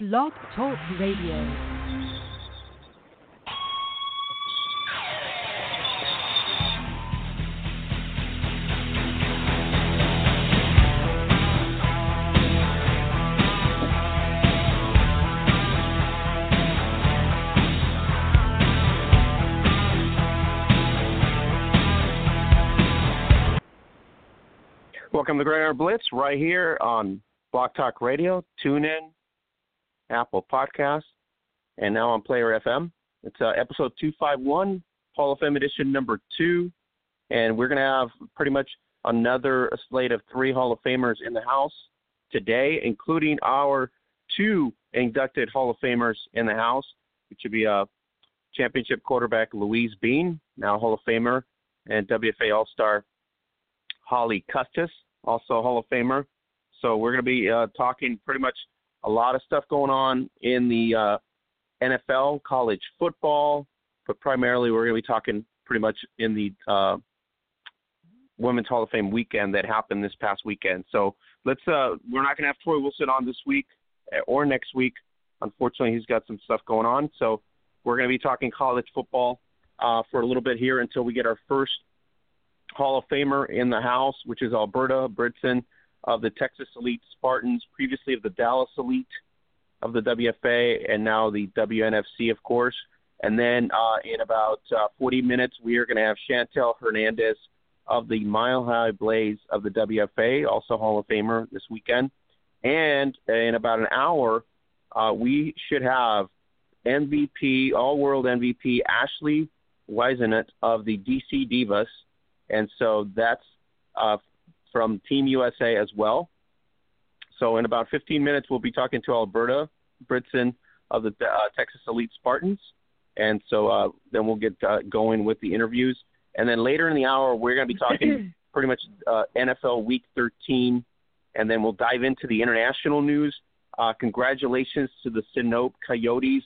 Blog Talk Radio. Welcome to Gridiron Blitz right here on Blog Talk Radio, TuneIn, Apple Podcasts, and now on Player FM. It's uh, episode 251, Hall of Fame edition number two, and we're going to have pretty much another slate of three Hall of Famers in the house today, including our two inducted Hall of Famers in the house, which would be a championship quarterback Louise Bean, now Hall of Famer, and WFA All Star Holly Custis, also Hall of Famer. So we're going to be uh, talking pretty much a lot of stuff going on in the uh, NFL, college football, but primarily we're going to be talking pretty much in the uh, Women's Hall of Fame weekend that happened this past weekend. So let's. Uh, we're not going to have Troy Wilson on this week uh, or next week. Unfortunately, he's got some stuff going on. So we're going to be talking college football uh, for a little bit here until we get our first Hall of Famer in the house, which is Alberta Brydson of the Texas Elite Spartans, previously of the Dallas Elite of the WFA, and now the WNFC, of course. And then uh, in about uh, 40 minutes, we are going to have Chantel Hernandez of the Mile High Blaze of the WFA, also Hall of Famer this weekend. And in about an hour, uh, we should have MVP, All World MVP Ashley Whisonant of the DC Divas and so that's uh, from Team USA as well. So in about 15 minutes, we'll be talking to Alberta Brydson of the uh, Texas Elite Spartans, and so uh, then we'll get uh, going with the interviews. And then later in the hour, we're going to be talking pretty much uh, NFL Week 13, and then we'll dive into the international news. Uh, congratulations to the Sinope Coyotes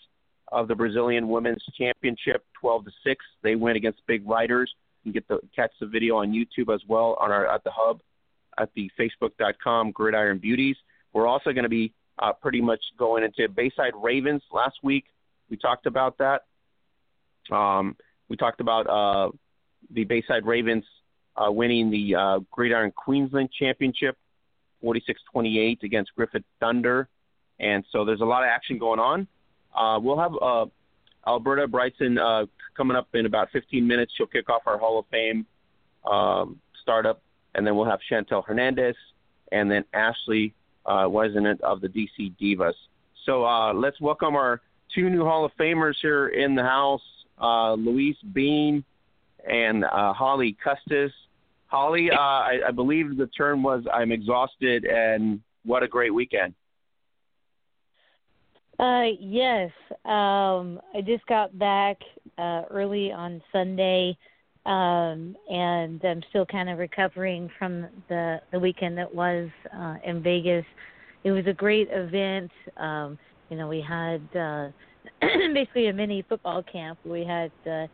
of the Brazilian Women's Championship, 12 to six. They win against Big Riders You can get the catch the video on YouTube as well on our at the hub at the facebook.com Gridiron Beauties. We're also going to be uh, pretty much going into Bayside Ravens. Last week we talked about that. Um, we talked about uh, the Bayside Ravens uh, winning the uh, Gridiron Queensland Championship, 46-28 against Griffith Thunder, and so there's a lot of action going on. Uh, we'll have uh, Alberta Brydson uh, coming up in about 15 minutes. She'll kick off our Hall of Fame um, startup, and then we'll have Chantel Hernandez, and then Ashley uh, Whisonant of the DC Divas. So uh, let's welcome our two new Hall of Famers here in the house, uh, Louise Bean and uh, Holly Custis. Holly, uh, I, I believe the term was "I'm exhausted," and what a great weekend. Uh, yes. Um, I just got back uh, early on Sunday, um, and I'm still kind of recovering from the the weekend that was uh, in Vegas. It was a great event. Um, you know, we had uh, basically a mini football camp. We had uh,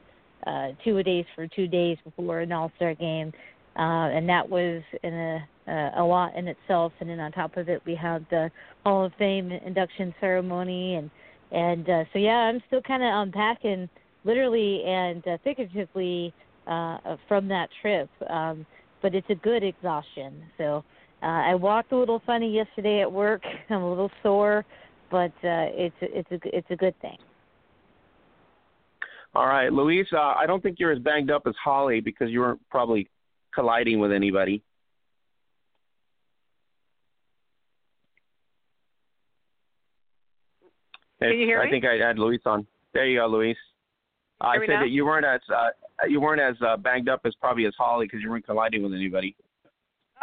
uh, two days for two days before an All Star game, uh, and that was in a uh, a lot in itself. And then on top of it, we had the Hall of Fame induction ceremony, and and uh, so yeah, I'm still kind of unpacking, literally and uh, figuratively, uh, from that trip. Um, but it's a good exhaustion. So uh, I walked a little funny yesterday at work. I'm a little sore, but uh, it's it's a it's a good thing. All right, Louise. Uh, I don't think you're as banged up as Holly because you weren't probably colliding with anybody. Can you hear I me? think I had Luis on. There you go, Luis. I said now? that you weren't as uh, you weren't as uh, banged up as probably as Holly because you weren't colliding with anybody.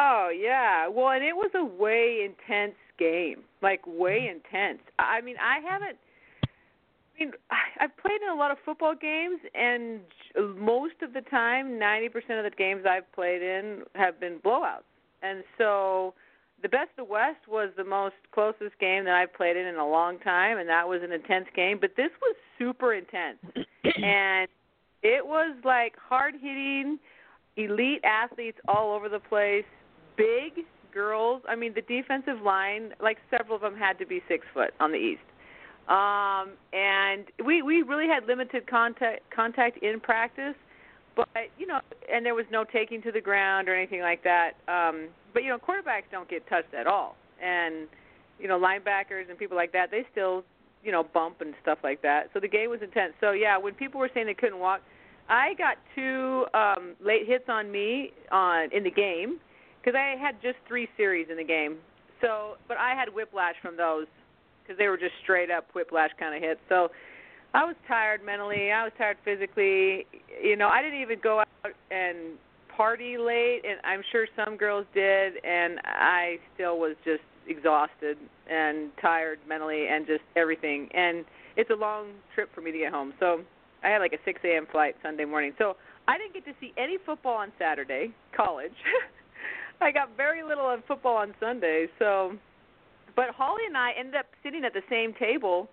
Oh yeah, well, and it was a way intense game, like way intense. I mean, I haven't. I mean, I've played in a lot of football games, and most of the time, ninety percent of the games I've played in have been blowouts. And so, the best of the West was the most closest game that I've played in in a long time, and that was an intense game. But this was super intense, and it was like hard hitting, elite athletes all over the place, big girls. I mean, the defensive line, like several of them had to be six foot on the East. Um, and we we really had limited contact contact in practice, but you know, and there was no taking to the ground or anything like that. Um, but you know, quarterbacks don't get touched at all, and you know, linebackers and people like that, they still you know bump and stuff like that. So the game was intense. So yeah, when people were saying they couldn't walk, I got two um, late hits on me on in the game because I had just three series in the game. So, but I had whiplash from those because they were just straight up whiplash kind of hits. So I was tired mentally. I was tired physically. You know, I didn't even go out and party late, and I'm sure some girls did, and I still was just exhausted and tired mentally and just everything. And it's a long trip for me to get home. So I had like a 6 a.m. flight Sunday morning. So I didn't get to see any football on Saturday, college. I got very little of football on Sunday. So but Holly and I ended up sitting at the same table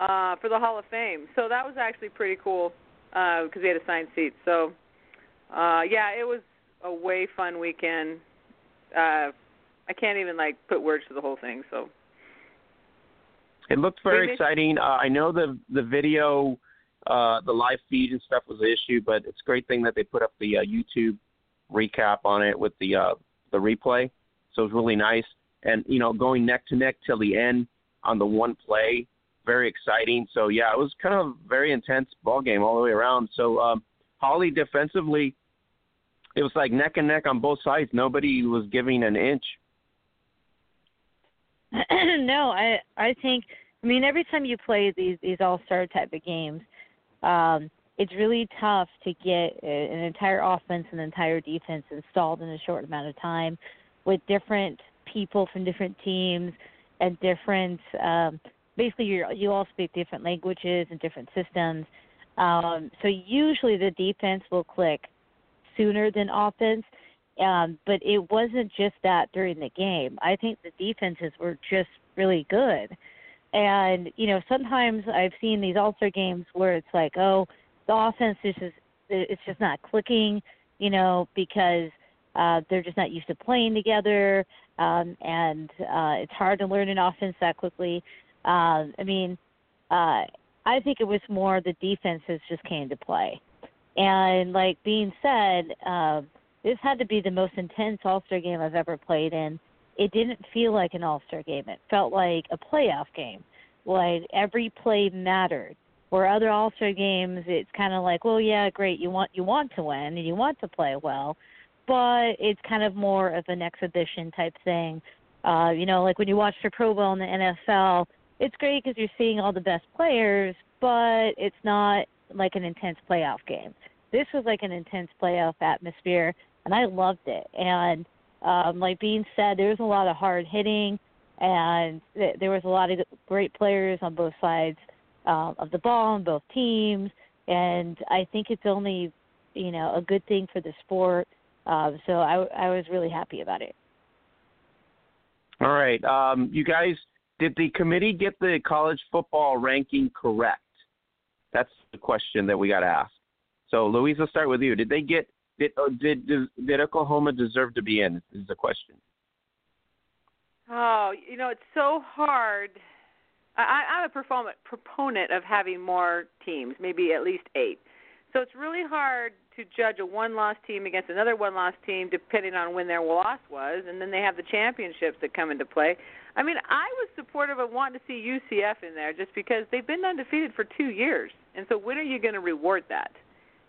uh, for the Hall of Fame. So that was actually pretty cool because uh, we had assigned seats. So uh, yeah, it was a way fun weekend. Uh, I can't even like put words to the whole thing. So it looked very exciting. Uh, I know the the video, uh, the live feed and stuff was an issue, but it's a great thing that they put up the uh, YouTube recap on it with the uh, the replay. So it was really nice and you know going neck to neck till the end on the one play, very exciting. So yeah, it was kind of a very intense ball game all the way around. So um, Holly defensively, it was like neck and neck on both sides. Nobody was giving an inch. no, I I think I mean every time you play these these all star type of games, um, it's really tough to get an entire offense and entire defense installed in a short amount of time with different people from different teams and different um basically you you all speak different languages and different systems. Um so usually the defense will click sooner than offense um but it wasn't just that during the game. I think the defenses were just really good. And you know sometimes i've seen these all-star games where it's like oh the offense is just it's just not clicking you know because uh, they're just not used to playing together, um, and uh, it's hard to learn an offense that quickly. Uh, I mean, uh, I think it was more the defenses just came to play, and like being said, uh, this had to be the most intense All Star game I've ever played in. It didn't feel like an All Star game; it felt like a playoff game. Like every play mattered. Where other All Star games, it's kind of like, well, yeah, great, you want you want to win and you want to play well, but it's kind of more of an exhibition type thing. Uh, you know, like when you watch the Pro Bowl in the NFL, it's great because you're seeing all the best players, but it's not like an intense playoff game. This was like an intense playoff atmosphere, and I loved it. And um, like being said, there was a lot of hard hitting, and th- there was a lot of great players on both sides um, of the ball on both teams. And I think it's only, you know, a good thing for the sport um, so I, I was really happy about it. All right. Um, you guys, did the committee get the college football ranking correct? That's the question that we got to ask. So, Louise, let's start with you. Did they get did uh, did did, Oklahoma deserve to be in? Is the question. Oh, you know, it's so hard. I, I'm a proponent proponent of having more teams, maybe at least eight. So it's really hard to judge a one loss team against another one loss team depending on when their loss was and then they have the championships that come into play. I mean, I was supportive of wanting to see UCF in there just because they've been undefeated for 2 years. And so when are you going to reward that?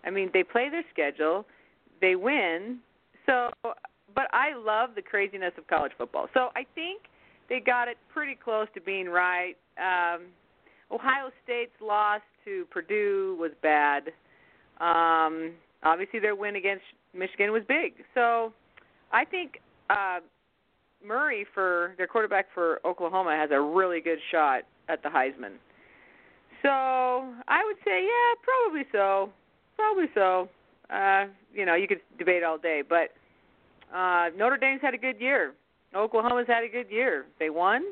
I mean, they play their schedule, they win. So but I love the craziness of college football. So I think they got it pretty close to being right. Um Ohio State's loss to Purdue was bad. Um, obviously, their win against Michigan was big. So I think uh, Murray, for their quarterback for Oklahoma, has a really good shot at the Heisman. So I would say, yeah, probably so, probably so. Uh, you know, you could debate all day, but uh, Notre Dame's had a good year. Oklahoma's had a good year. They won.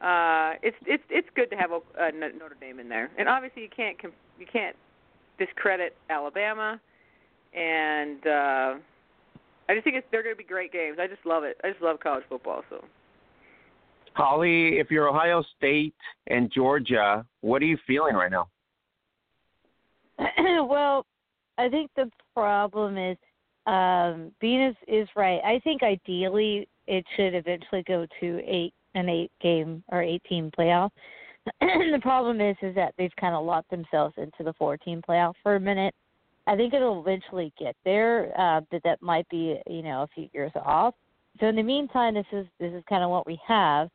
Uh, it's it's it's good to have uh, Notre Dame in there, and obviously you can't you can't discredit Alabama, and uh, I just think it's they're going to be great games. I just love it. I just love college football. So. Holly, if you're Ohio State and Georgia, what are you feeling right now? well, I think the problem is um Venus is right. I think ideally it should eventually go to eight an eight game or eight team playoff. the problem is is that they've kind of locked themselves into the four team playoff for a minute. I think it'll eventually get there, uh, but that might be you know a few years off. So in the meantime, this is this is kind of what we have.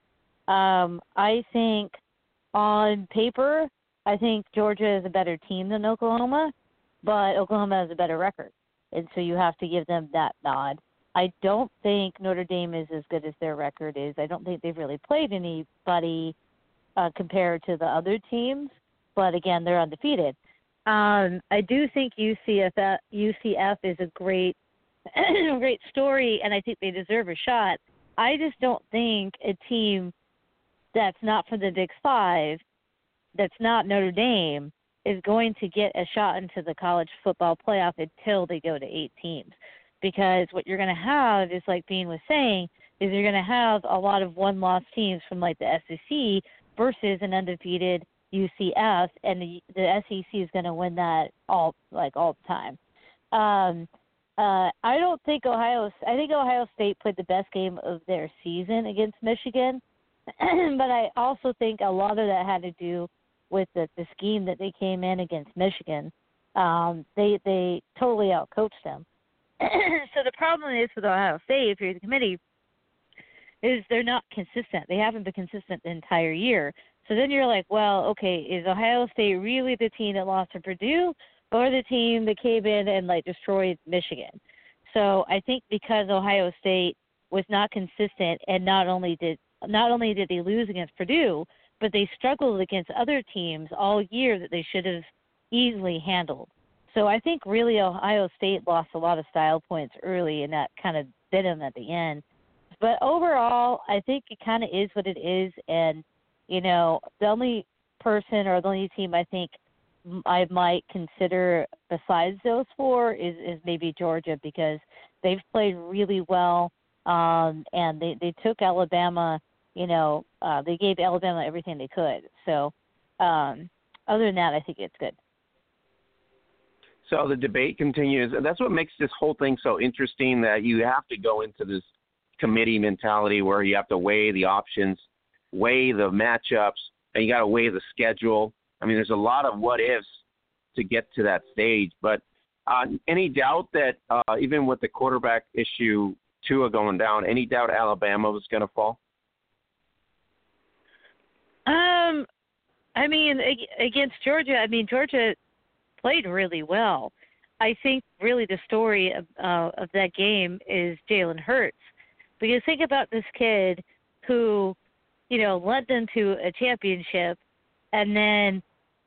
Um, I think on paper, I think Georgia is a better team than Oklahoma, but Oklahoma has a better record, and so you have to give them that nod. I don't think Notre Dame is as good as their record is. I don't think they've really played anybody uh, compared to the other teams, but again, they're undefeated. Um, I do think UCF UCF is a great great story, and I think they deserve a shot. I just don't think a team that's not from the Big Five, that's not Notre Dame, is going to get a shot into the college football playoff until they go to eight teams. Because what you're going to have is, like Bean was saying, is you're going to have a lot of one-loss teams from like the SEC versus an undefeated UCF, and the, the SEC is going to win that all like all the time. Um, uh, I don't think Ohio. I think Ohio State played the best game of their season against Michigan, but I also think a lot of that had to do with the, the scheme that they came in against Michigan. Um, they they totally outcoached them. so the problem is with Ohio State, if you're the committee, is they're not consistent. They haven't been consistent the entire year. So then you're like, well, okay, is Ohio State really the team that lost to Purdue, or the team that came in and like destroyed Michigan? So I think because Ohio State was not consistent, and not only did not only did they lose against Purdue, but they struggled against other teams all year that they should have easily handled. So I think really Ohio State lost a lot of style points early, and that kind of bit them at the end. But overall, I think it kind of is what it is, and you know, the only person or the only team I think I might consider besides those four is is maybe Georgia because they've played really well, um, and they they took Alabama. You know, uh, they gave Alabama everything they could. So, um, other than that, I think it's good. So the debate continues. That's what makes this whole thing so interesting. That you have to go into this committee mentality where you have to weigh the options, weigh the matchups, and you got to weigh the schedule. I mean, there's a lot of what ifs to get to that stage. But uh, any doubt that uh, even with the quarterback issue, Tua going down, any doubt Alabama was going to fall? Um, I mean, against Georgia, I mean Georgia played really well. I think really the story of uh, of that game is Jalen Hurts, because think about this kid who, you know, led them to a championship, and then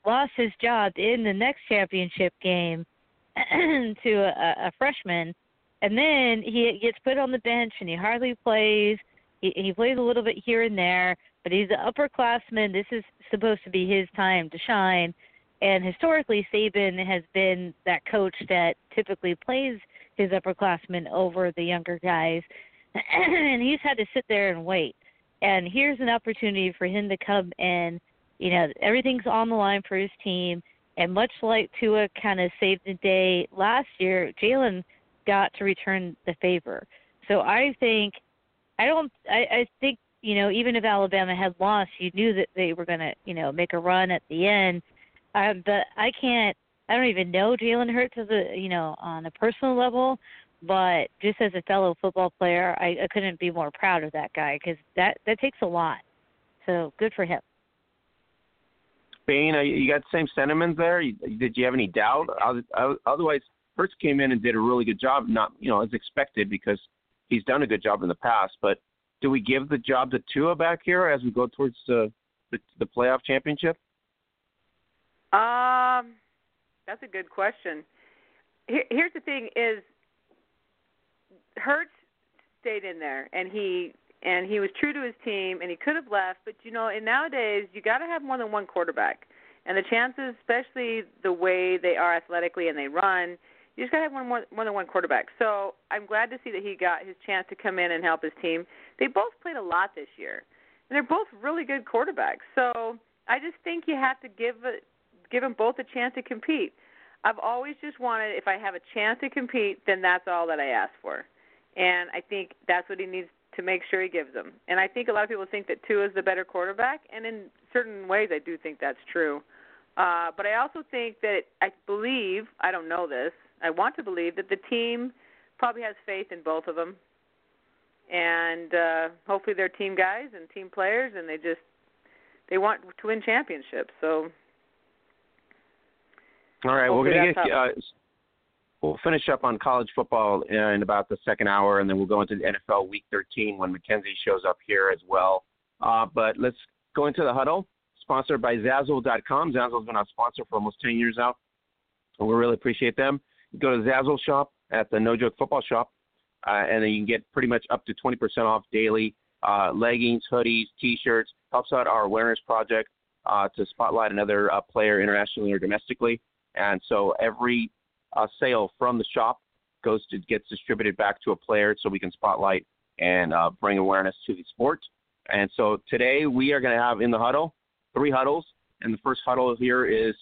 lost his job in the next championship game to a, a freshman, and then he gets put on the bench and he hardly plays. He, he plays a little bit here and there, but he's an upperclassman. This is supposed to be his time to shine. And historically, Saban has been that coach that typically plays his upperclassmen over the younger guys, and he's had to sit there and wait. And here's an opportunity for him to come in. You know, everything's on the line for his team. And much like Tua kind of saved the day last year, Jalen got to return the favor. So I think, I don't, I, I think you know, even if Alabama had lost, you knew that they were going to, you know, make a run at the end. Um, but I can't. I don't even know Jalen Hurts as a, you know, on a personal level. But just as a fellow football player, I, I couldn't be more proud of that guy because that that takes a lot. So good for him. Spain, you got the same sentiments there. You, Did you have any doubt? Otherwise, Hurts came in and did a really good job. Not, you know, as expected because he's done a good job in the past. But do we give the job to Tua back here as we go towards the the, the playoff championship? Um, that's a good question. Here, here's the thing: is Hurts stayed in there, and he and he was true to his team, and he could have left. But you know, and nowadays you got to have more than one quarterback, and the chances, especially the way they are athletically and they run, You just got to have one more, more than one quarterback. So I'm glad to see that he got his chance to come in and help his team. They both played a lot this year, and they're both really good quarterbacks. So I just think you have to give give them both a chance to compete. I've always just wanted if I have a chance to compete, then that's all that I ask for. And I think that's what he needs to make sure he gives them. And I think a lot of people think that Tua is the better quarterback, and in certain ways, I do think that's true. Uh, but I also think that I believe I don't know this. I want to believe that the team probably has faith in both of them, and uh, hopefully they're team guys and team players, and they just they want to win championships. So. All right, we're gonna get. Uh, we'll finish up on college football in about the second hour, and then we'll go into the NFL Week 13 when Mackenzie shows up here as well. Uh, but let's go into the huddle, sponsored by Zazzle.com. Zazzle's been our sponsor for almost 10 years now, and we really appreciate them. Go to Zazzle shop at the No Joke Football Shop, uh, and then you can get pretty much up to 20% off daily uh, leggings, hoodies, T-shirts. Helps out our awareness project uh, to spotlight another uh, player internationally or domestically. And so every uh, sale from the shop goes to gets distributed back to a player so we can spotlight and uh, bring awareness to the sport. And so today we are going to have in the huddle three huddles, and the first huddle here is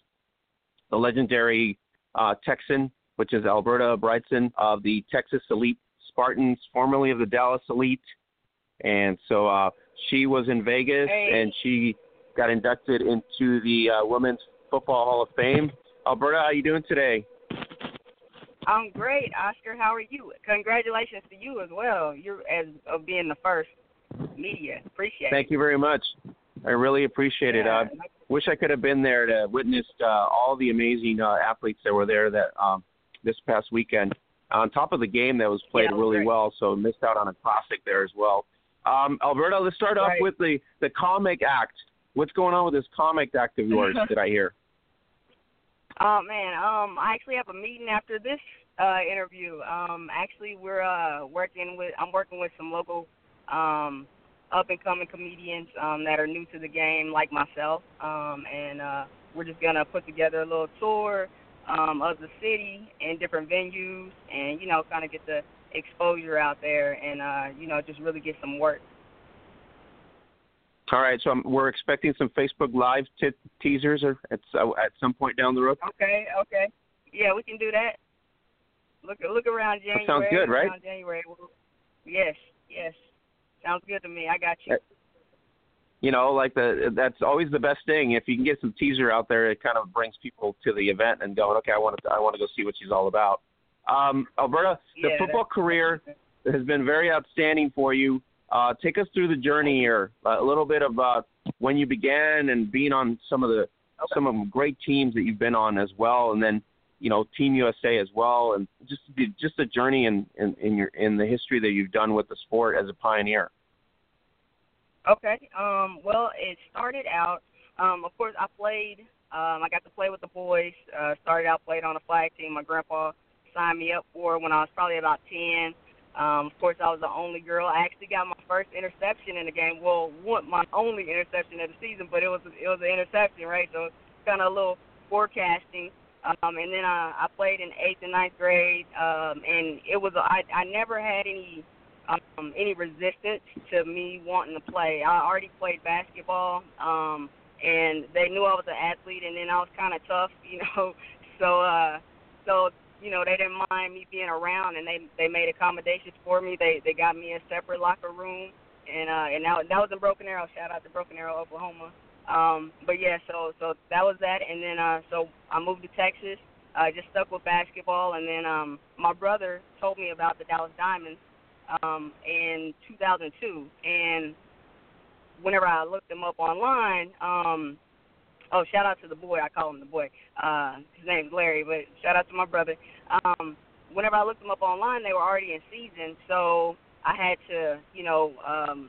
the legendary Texan, which is Alberta Brydson of the Texas Elite Spartans, formerly of the Dallas Elite. And so uh, she was in Vegas, hey. and she got inducted into the uh, Women's Football Hall of Fame. Alberta, how are you doing today? I'm great, Oscar. How are you? Congratulations to you as well. You're as of being the first media. Appreciate it. Thank you very much. I really appreciate it. I wish I could have been there to witness uh, all the amazing uh, athletes that were there that um, this past weekend. On top of the game that was played Yeah, really great. well, so missed out on a classic there as well. Um, Alberta, let's start off with the the comic act. What's going on with this comic act of yours? did I hear? Oh man, um, I actually have a meeting after this uh interview. Um, actually, we're uh working with I'm working with some local um up and coming comedians um that are new to the game, like myself. Um, and uh, we're just gonna put together a little tour um of the city and different venues, and you know, kind of get the exposure out there, and uh, you know, just really get some work. All right, so um, we're expecting some Facebook Live t- teasers or at at some point down the road. Okay, okay. Yeah, we can do that. Look look around January. That sounds good, right? January. Yes, yes. Sounds good to me. I got you. You know, like the that's always the best thing. If you can get some teaser out there, it kind of brings people to the event and going, okay, I want to I want to go see what she's all about. Um, Alberta, the Yeah, football career has been very outstanding for you. Uh, take us through the journey here, uh, a little bit about when you began and being on some of the some of the great teams that you've been on as well, and then you know Team USA as well, and just just the journey in, in in your in the history that you've done with the sport as a pioneer. Okay. Um, well, it started out. Um, of course, I played. Um, I got to play with the boys. Uh, started out played on a flag team. My grandpa signed me up for when I was probably about ten. Um, of course, I was the only girl. I actually got my first interception in the game. Well, one my only interception of the season, but it was it was an interception, right? So it's kind of a little forecasting. Um, and then I, I played in eighth and ninth grade, um, and it was I I never had any um, any resistance to me wanting to play. I already played basketball, um, and they knew I was an athlete, and then I was kind of tough, you know. So, uh, so you know, they didn't mind me being around, and they they made accommodations for me. They they got me a separate locker room, and uh, and that, that was in Broken Arrow. Shout out to Broken Arrow, Oklahoma. Um, but yeah, so so that was that, and then uh, so I moved to Texas. I just stuck with basketball, and then um, my brother told me about the Dallas Diamonds um, in 2002, and whenever I looked them up online, um, oh shout out to the boy, I call him the boy. Uh, his name's Larry, but shout out to my brother. Um, whenever I looked them up online, they were already in season, so I had to, you know, um,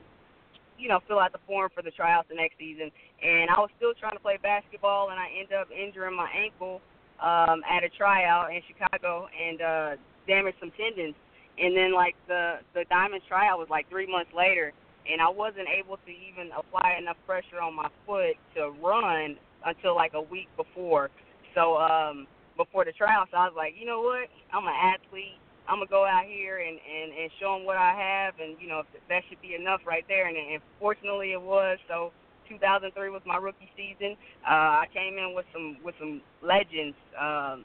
you know, fill out the form for the tryouts the next season. And I was still trying to play basketball, and I ended up injuring my ankle um, at a tryout in Chicago and uh, damaged some tendons. And then like the the Diamonds tryout was like three months later, and I wasn't able to even apply enough pressure on my foot to run until like a week before. So um, before the trial. So I was like, you know what? I'm an athlete. I'm gonna go out here and and and show them what I have, and you know that should be enough right there. And, and fortunately, it was. So 2003 was my rookie season. Uh, I came in with some with some legends. Um,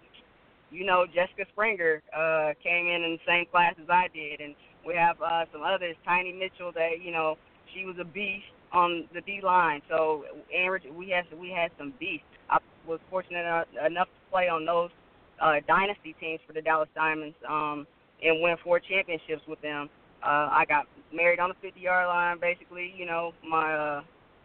you know, Jessica Springer uh, came in in the same class as I did, and we have uh, some others. Tiny Mitchell, that you know, she was a beast on the D line. So and we had we had some beasts. I was fortunate enough to play on those uh, dynasty teams for the Dallas Diamonds um, and win four championships with them. Uh, I got married on the 50 yard line, basically, you know, my uh,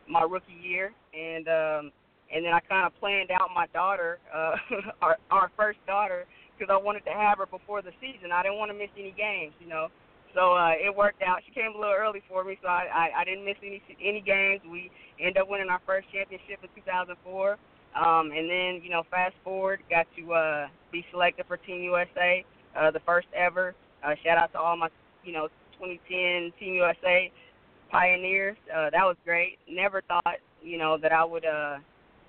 my rookie year, and um, and then I kind of planned out my daughter, uh, our our first daughter, because I wanted to have her before the season. I didn't want to miss any games, you know. So uh, it worked out. She came a little early for me, so I, I I didn't miss any any games. We ended up winning our first championship in 2004. Um, and then, you know, fast forward, got to uh, be selected for Team USA, uh, the first ever. Uh, shout out to all my, you know, 2010 Team USA pioneers. Uh, that was great. Never thought, you know, that I would uh,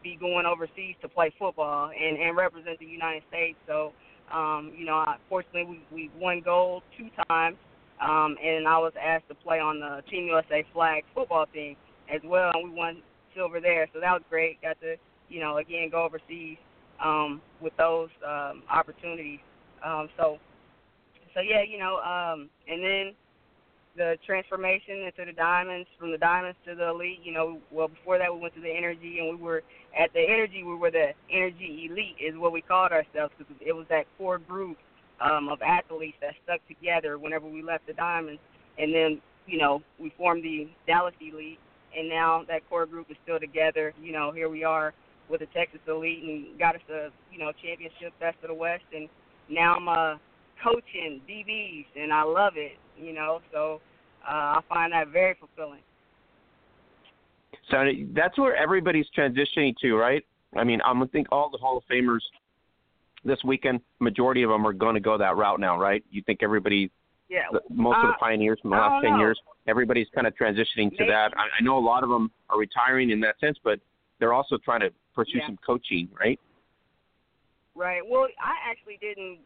be going overseas to play football and, and represent the United States. So, um, you know, I, fortunately we, we won gold two times, um, and I was asked to play on the Team USA flag football team as well, and we won silver there. So that was great. Got to you know, again, go overseas um, with those um, opportunities. Um, so, so yeah, you know, um, and then the transformation into the diamonds, from the diamonds to the elite. You know, well before that we went to the energy, and we were at the energy. We were the energy elite, is what we called ourselves, because it was that core group um, of athletes that stuck together whenever we left the diamonds, and then you know we formed the Dallas Elite, and now that core group is still together. You know, here we are with the Texas Elite and got us a you know championship best of the West, and now I'm uh, coaching DBs and I love it. You know, so uh, I find that very fulfilling. So that's where everybody's transitioning to, right? I mean, I'm gonna think all the Hall of Famers this weekend, majority of them are going to go that route now, right? You think everybody, yeah, the, most uh, of the pioneers from the last ten know. years, everybody's kind of transitioning to Maybe. that. I, I know a lot of them are retiring in that sense, but they're also trying to pursue Yeah. some coaching, right? Right. Well, I actually didn't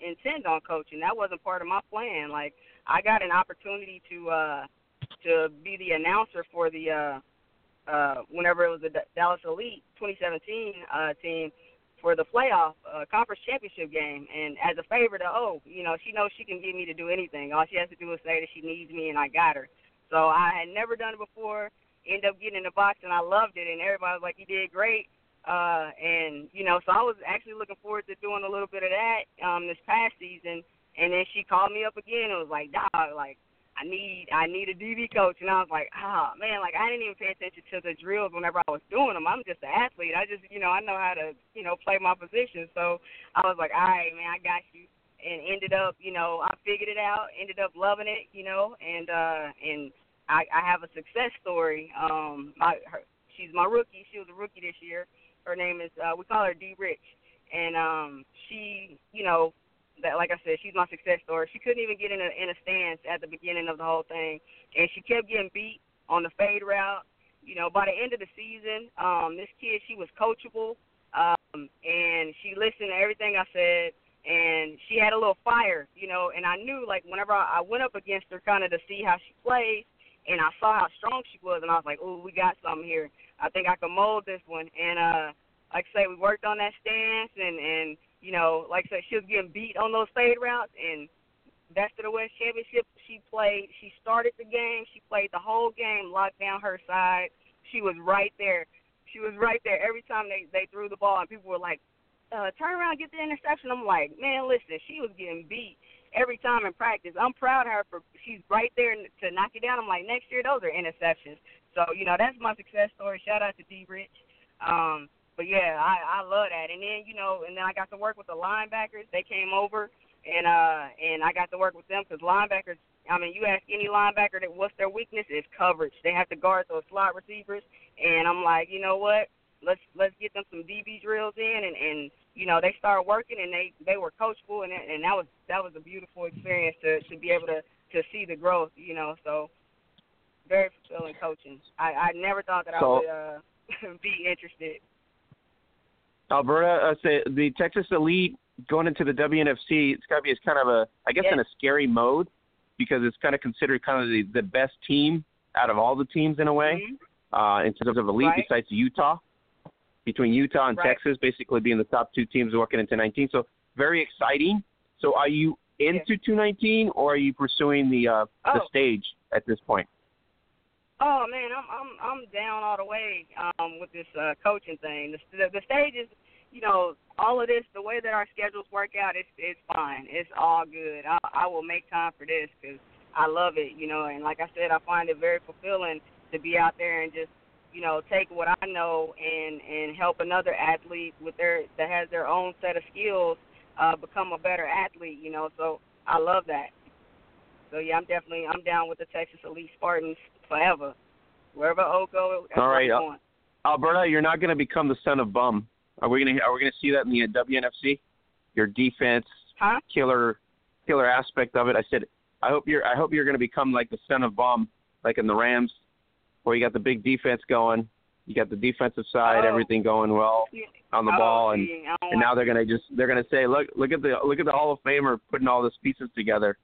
intend on coaching. That wasn't part of my plan. Like I got an opportunity to uh to be the announcer for the uh uh whenever it was the D- Dallas Elite 2017 uh team for the playoff uh, conference championship game and as a favor to oh, you know, she knows she can get me to do anything. All she has to do is say that she needs me and I got her. So I had never done it before. Ended up getting in the box and I loved it and everybody was like, You did great uh and you know so i was actually looking forward to doing a little bit of that um this past season. And then she called me up again and was like dog like i need i need a db coach. And i was like ah man like i didn't even pay attention to the drills whenever i was doing them i'm just an athlete. I just you know i know how to you know play my position. So i was like all right man i got you. And ended up you know i figured it out ended up loving it you know and uh and i i have a success story. Um my her she's my rookie. She was a rookie this year her name is uh we call her D Rich. And um she you know that like I said she's my success story. She couldn't even get in a in a stance at the beginning of the whole thing. And she kept getting beat on the fade route. You know, by the end of the season, um this kid she was coachable. Um and she listened to everything I said. And she had a little fire, you know, and I knew like whenever I, I went up against her kind of to see how she plays and I saw how strong she was and I was like, "Oh, we got something here." I think I can mold this one. And uh, like I say, we worked on that stance, and and you know, like I said, she was getting beat on those fade routes, and best of the West championship. She played. She started the game. She played the whole game, locked down her side. She was right there. She was right there every time they they threw the ball, and people were like, uh, "Turn around, get the interception." I'm like, "Man, listen, she was getting beat." Every time in practice, I'm proud of her for she's right there to knock it down. I'm like, next year those are interceptions. So you know that's my success story. Shout out to D Rich. Um, but yeah, I I love that. And then you know, and then I got to work with the linebackers. They came over and uh and I got to work with them because linebackers. I mean, you ask any linebacker that what's their weakness is coverage. They have to guard those slot receivers. And I'm like, you know what? Let's let's get them some DB drills in and and you know they started working and they they were coachable and and that was that was a beautiful experience to to be able to to see the growth. You know, so very fulfilling coaching. I I never thought that I would uh, be interested. Alberta, uh, say the Texas Elite going into the WNFC. It's got to be it's kind of a, I guess, Yes. in a scary mode because it's kind of considered kind of the, the best team out of all the teams in a way, Mhm. uh, in terms of elite, Right. besides Utah. Between Utah and Right. Texas, basically being the top two teams working into 19. So very exciting. So are you into 219 or are you pursuing the uh, the Oh. stage at this point? Oh man, I'm I'm I'm down all the way um, with this uh, coaching thing. The, the the stage is, you know, all of this. The way that our schedules work out, it's it's fine. It's all good. I I will make time for this because I love it. You know, and like I said, I find it very fulfilling to be out there and just you know take what I know and and help another athlete with their that has their own set of skills uh, become a better athlete. You know, so I love that. So yeah, I'm definitely I'm down with the Texas Elite Spartans forever. Wherever O go, All where uh. Alberta, you're not going to become the son of bum. Are we going to are we going to see that in the WNFC? Your defense, Huh? killer, killer aspect of it. I said, I hope you're I hope you're going to become like the son of bum, like in the Rams, where you got the big defense going, you got the defensive side, Oh. everything going well on the Oh, ball, and see, I don't and now they're going to just they're to say, look look at the look at the Hall of Famer putting all these pieces together.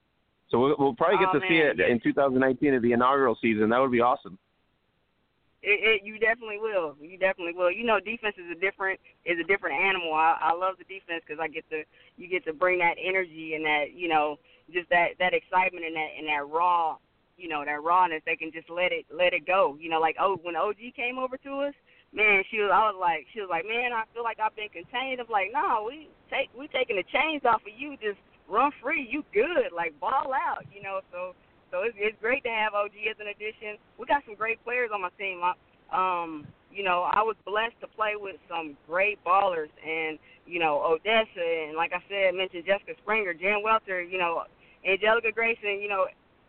So we'll, we'll probably get Oh, to see it in 2019 at the inaugural season. That would be awesome. It, it, you definitely will. You definitely will. You know, defense is a different is a different animal. I, I love the defense because I get to you get to bring that energy and that you know just that that excitement and that and that raw you know that rawness. They can just let it let it go. You know, like oh when OG came over to us, man, she was I was like she was like man I feel like I've been contained. I'm like no we take we taking the chains off of you. Just run free. You good like ball out. You know so. So it's, it's great to have OG as an addition. We got some great players on my team. I, um, you know, I was blessed to play with some great ballers, and you know, Odessa, and like I said, mentioned Jessica Springer, Jen Welter, you know, Angelica Grayson, you know,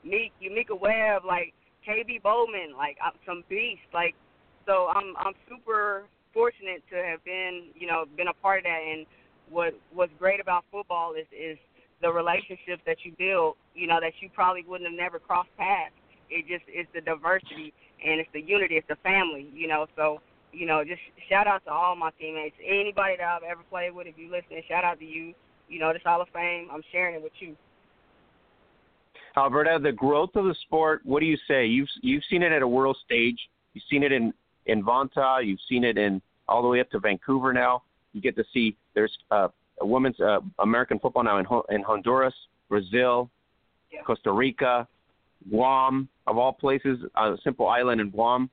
Meek, Yumika Webb, like KB Bowman, like I'm some beasts, like. So I'm I'm super fortunate to have been, you know, been a part of that. And what what's great about football is is the relationships that you build, you know, that you probably wouldn't have never crossed paths. It just it's the diversity and it's the unity, it's the family, you know. So, you know, just shout out to all my teammates. Anybody that I've ever played with, if you listen, shout out to you. You know, this Hall of Fame, I'm sharing it with you. Alberta, the growth of the sport. What do you say? You've you've seen it at a world stage. You've seen it in in Vantaa. You've seen it in all the way up to Vancouver. Now you get to see there's uh, a women's uh, American football now in Ho- in Honduras, Brazil, Yeah. Costa Rica, Guam, of all places, a simple island in Guam.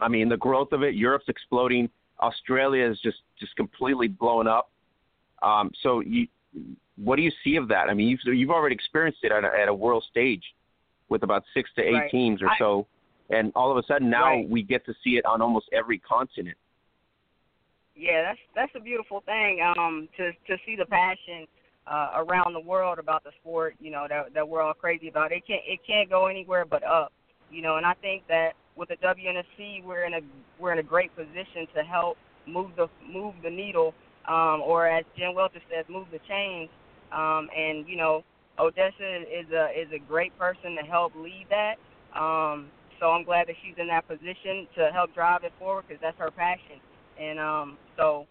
I mean, the growth of it. Europe's exploding. Australia is just just completely blowing up. Um, so you, what do you see of that? I mean, you've you've already experienced it at a, at a world stage with about six to eight Right. teams or I- so, and all of a sudden now Right. we get to see it on almost every continent. Yeah, that's that's a beautiful thing. Um, to to see the passion uh, around the world about the sport, you know, that that we're all crazy about. It can't it can't go anywhere but up, you know. And I think that with the WNFC, we're in a we're in a great position to help move the move the needle, um, or as Jen Welter says, move the chains. Um, and you know, Odessa is a is a great person to help lead that. Um, so I'm glad that she's in that position to help drive it forward because that's her passion. And um, so,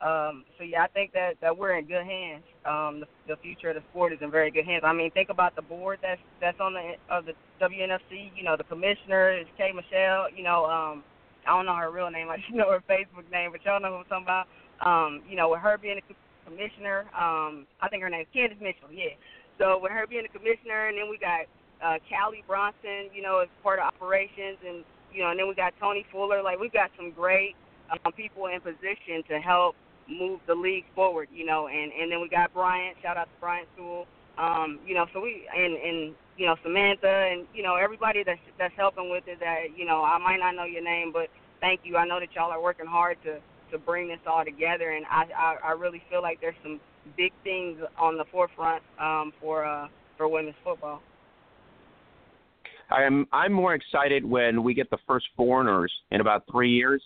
um, so yeah, I think that that we're in good hands. Um, the, the future of the sport is in very good hands. I mean, think about the board that's that's on the of the WNFC. You know, the commissioner is Kay Michelle. You know, um, I don't know her real name. I just know her Facebook name, but y'all know who I'm talking about. Um, you know, with her being the commissioner, um, I think her name is Candace Mitchell. Yeah. So with her being the commissioner, and then we got uh, Callie Bronson, you know, as part of operations, and you know, and then we got Tony Fuller. Like we've got some great um, people in position to help move the league forward, you know, and and then we got Bryant. Shout out to Bryant Sewell. Um, you know, so we and and you know Samantha and you know everybody that's that's helping with it. That you know I might not know your name, but thank you. I know that y'all are working hard to to bring this all together, and I I, I really feel like there's some big things on the forefront um, for uh, for women's football. I'm I'm more excited when we get the first foreigners in about three years,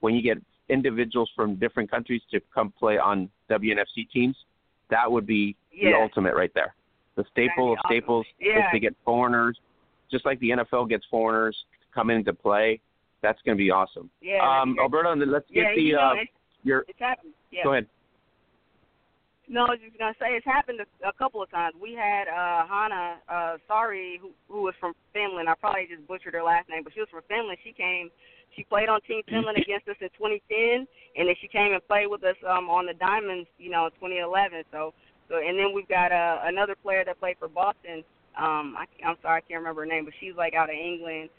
when you get individuals from different countries to come play on WNFC teams. That would be the ultimate right there. The staple of awesome. staples is to get foreigners, just like the NFL gets foreigners to come in to play. That's going to be awesome. Yeah. um, great. Alberta, and then let's get yeah, the you know, uh, it's- You're It's happened. Yeah. go ahead. No, I was just gonna say it's happened a, a couple of times. We had uh Hannah uh sorry who who was from Finland. I probably just butchered her last name, but she was from Finland. She came she played on Team Finland against us in 2010 and then she came and played with us um on the Diamonds, you know, in 2011. So so and then we've got uh another player that played for Boston. Um I I'm sorry, I can't remember her name, but she's like out of England.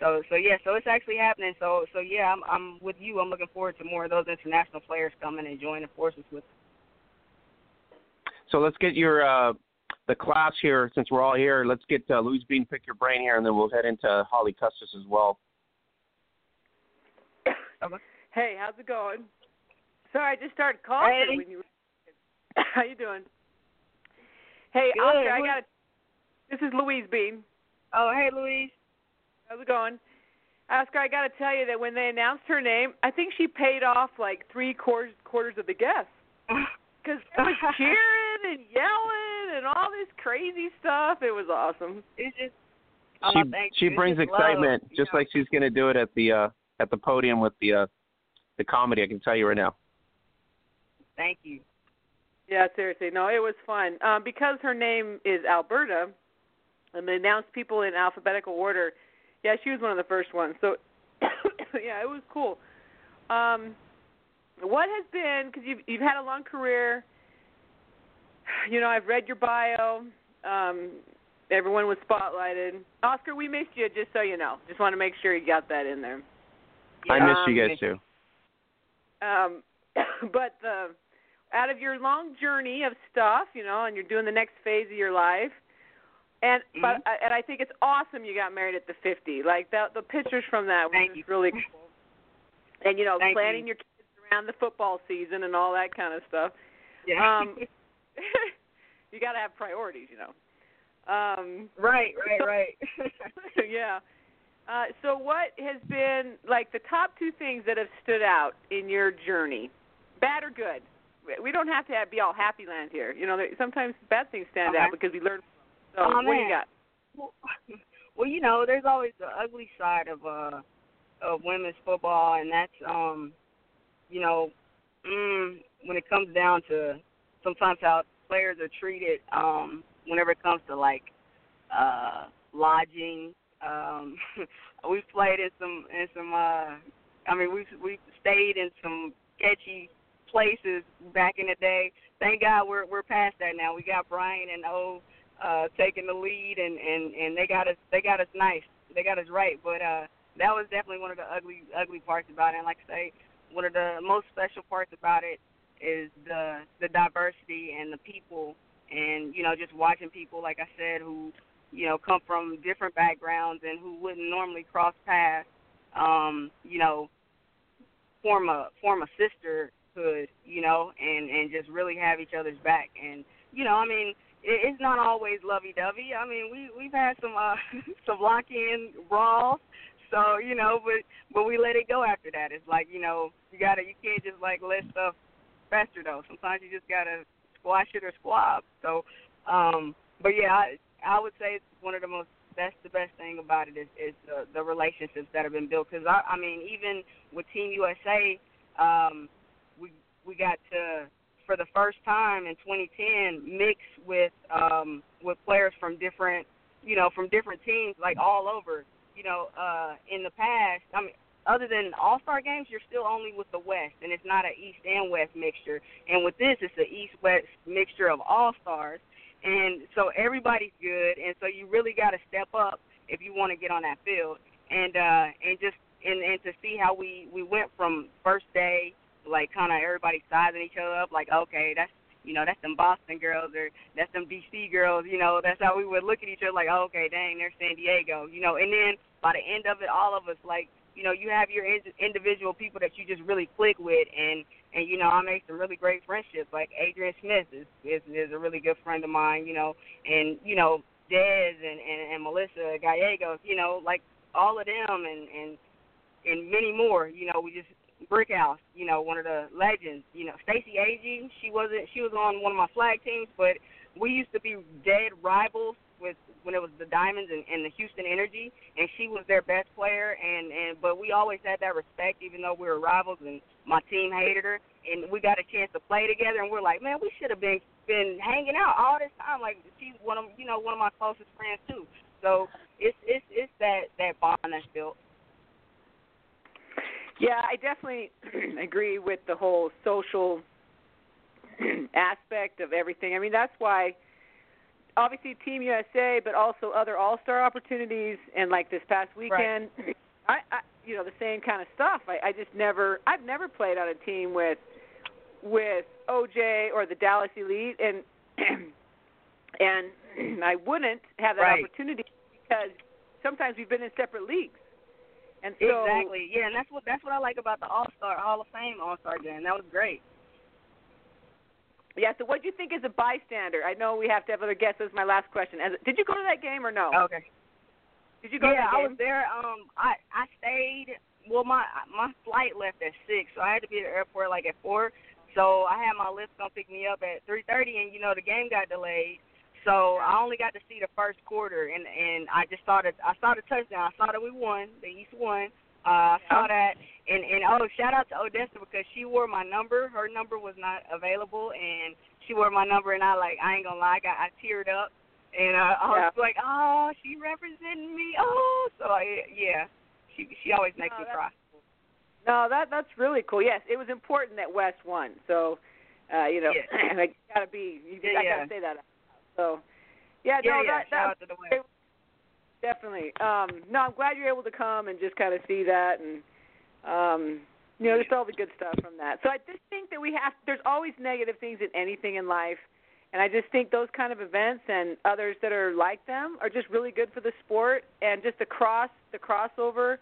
So so yeah, so it's actually happening. So so yeah, I'm I'm with you. I'm looking forward to more of those international players coming and joining forces with So let's get your uh, the class here since we're all here. Let's get uh, Louise Bean pick your brain here, and then we'll head into Holly Custis as well. Hey, how's it going? Sorry, I just started coughing Hey. when you. How you doing? Hey, Good. Oscar, I What- got. This is Louise Bean. Oh, hey Louise. How's it going? Oscar, I got to tell you that when they announced her name, I think she paid off like three quarters quarters of the guests because they was cheering and yelling and all this crazy stuff. It was awesome. It's just she oh, thank she. It's brings just excitement, love, just know. like she's going to do it at the uh, at the podium with the uh, the comedy. I can tell you right now. Thank you. Yeah, seriously. No, it was fun. Um, because her name is Alberta, and they announced people in alphabetical order. Yeah, she was one of the first ones. So, yeah, it was cool. Um, what has been because you've you've had a long career. You know, I've read your bio. Um, everyone was spotlighted. Oscar, we missed you. Just so you know, just want to make sure you got that in there. I Yeah, miss you um, guys too. Um, but the out of your long journey of stuff, you know, and you're doing the next phase of your life, and but Mhm. and I think it's awesome you got married at the 50. Like the the pictures from that was you. really cool. And you know, Thank planning you. your kids around the football season and all that kind of stuff. Yeah. Um, you got to have priorities, you know. Um, right, right, right. yeah. Uh, so, what has been like the top two things that have stood out in your journey, bad or good? We- We don't have to have, be all happy land here. You know, there, sometimes bad things stand Okay. out because we learn. So, Oh, what do you got? well, well, you know, there's always the ugly side of uh of women's football, and that's um, you know, mm, when it comes down to sometimes how players are treated um whenever it comes to like uh lodging um we've played in some in some uh I mean we've we've stayed in some sketchy places back in the day. Thank God we're we're past that now. We got Brian and O uh taking the lead and and and they got us they got us nice. They got us right, but uh that was definitely one of the ugly ugly parts about it. And like I say, one of the most special parts about it is the the diversity and the people and you know just watching people like I said who you know come from different backgrounds and who wouldn't normally cross paths um you know form a form a sisterhood you know and and just really have each other's back and you know I mean it's not always lovey dovey I mean we we've had some uh some lock in brawls so you know but but we let it go after that. It's like you know you gotta you can't just like let stuff fester though. Sometimes you just gotta squash it or squab. So um but yeah I I would say it's one of the most that's the best thing about it is is the, the relationships that have been built. Because I I mean even with Team USA um we we got to for the first time in 2010 mix with um with players from different you know from different teams like all over. You know uh in the past I mean other than all star games you're still only with the West and it's not an East and West mixture. And with this it's an East West mixture of all stars and so everybody's good and so you really got to step up if you want to get on that field. And uh and just and and to see how we we went from first day like kind of everybody sizing each other up like okay that's you know that's them Boston girls or that's them DC girls you know that's how we would look at each other like oh, okay dang they're San Diego you know and then by the end of it all of us like you know you have your in- individual people that you just really click with and and you know I make some really great friendships. Like Adrian Smith is is, is a really good friend of mine. You know, and you know Dez and, and and Melissa Gallegos. You know, like all of them and and and many more. You know, we just Brick House. You know, one of the legends. You know, Stacy Agee. She wasn't. She was on one of my flag teams, but we used to be dead rivals with when it was the Diamonds and, and the Houston Energy, and she was their best player. And and but we always had that respect, even though we were rivals, and my team hated her. And we got a chance to play together, and we're like, man, we should have been been hanging out all this time. Like she's one of you know one of my closest friends too. So it's it's it's that that bond that's built. Yeah, I definitely agree with the whole social aspect of everything. I mean, that's why obviously Team USA, but also other All-Star opportunities and like this past weekend, right. I, I you know, the same kind of stuff. I I just never I've never played on a team with with OJ or the Dallas Elite and and I wouldn't have that right. opportunity because sometimes we've been in separate leagues. And so Exactly. Yeah, and that's what that's what I like about the All Star Hall of Fame All Star game. That was great. Yeah, so what do you think as a bystander? I know we have to have other guests. This is my last question. As, did you go to that game or no? Okay. Did you go yeah, to that game? I was there. Um, I I stayed. Well, my my flight left at six, so I had to be at the airport like at four. So I had my lift come pick me up at three thirty, and you know the game got delayed. So I only got to see the first quarter, and and I just saw the I saw the touchdown. I saw that we won. The East won. Uh, I saw that, and and oh, shout out to Odessa because she wore my number. Her number was not available, and she wore my number, and I like I ain't gonna lie, I got I teared up, and uh, I was Yeah. like, oh, she representing me. Oh, so I, yeah, she she always makes No, me cry. No, that that's really cool. Yes, it was important that West won. So, uh, you know, Yeah. I gotta be. You, Yeah, I yeah. gotta say that. So, yeah, Yeah, no, yeah. that, shout that out to the West. definitely. Um, no, I'm glad you're able to come and just kind of see that and, um, you know, just all the good stuff from that. So I just think that we have. There's always negative things in anything in life, and I just think those kind of events and others that are like them are just really good for the sport and just the cross, the crossover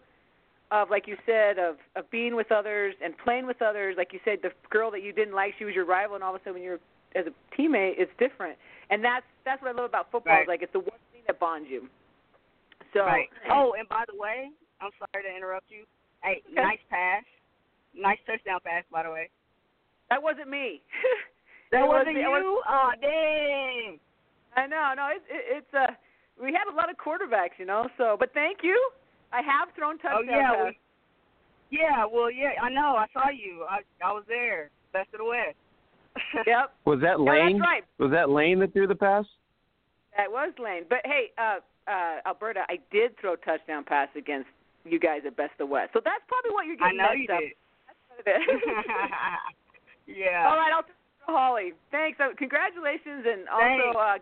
of like you said of of being with others and playing with others like you said the girl that you didn't like she was your rival and all of a sudden when you're as a teammate it's different and that's that's what I love about football Right. is like it's the one thing that bonds you so Right. Oh, and by the way, I'm sorry to interrupt you. Hey, Okay. nice pass, nice touchdown pass, by the way. that wasn't me That It wasn't it was- you. Oh, dang. I know no it, it it's uh we had a lot of quarterbacks you know so but thank you I have thrown Oh touchdowns yeah, passes. we, yeah. Well, yeah. I know. I saw you. I I was there. Best of the West. yep Was that no, Lane? that's right Was that Lane that threw the pass? That was Lane. But hey, uh uh Alberta, I did throw touchdown pass against you guys at Best of West. So that's probably what you're getting. I know you up. did. That's what it is. yeah. All right, I'll turn to Holly. Thanks. Uh, congratulations and also uh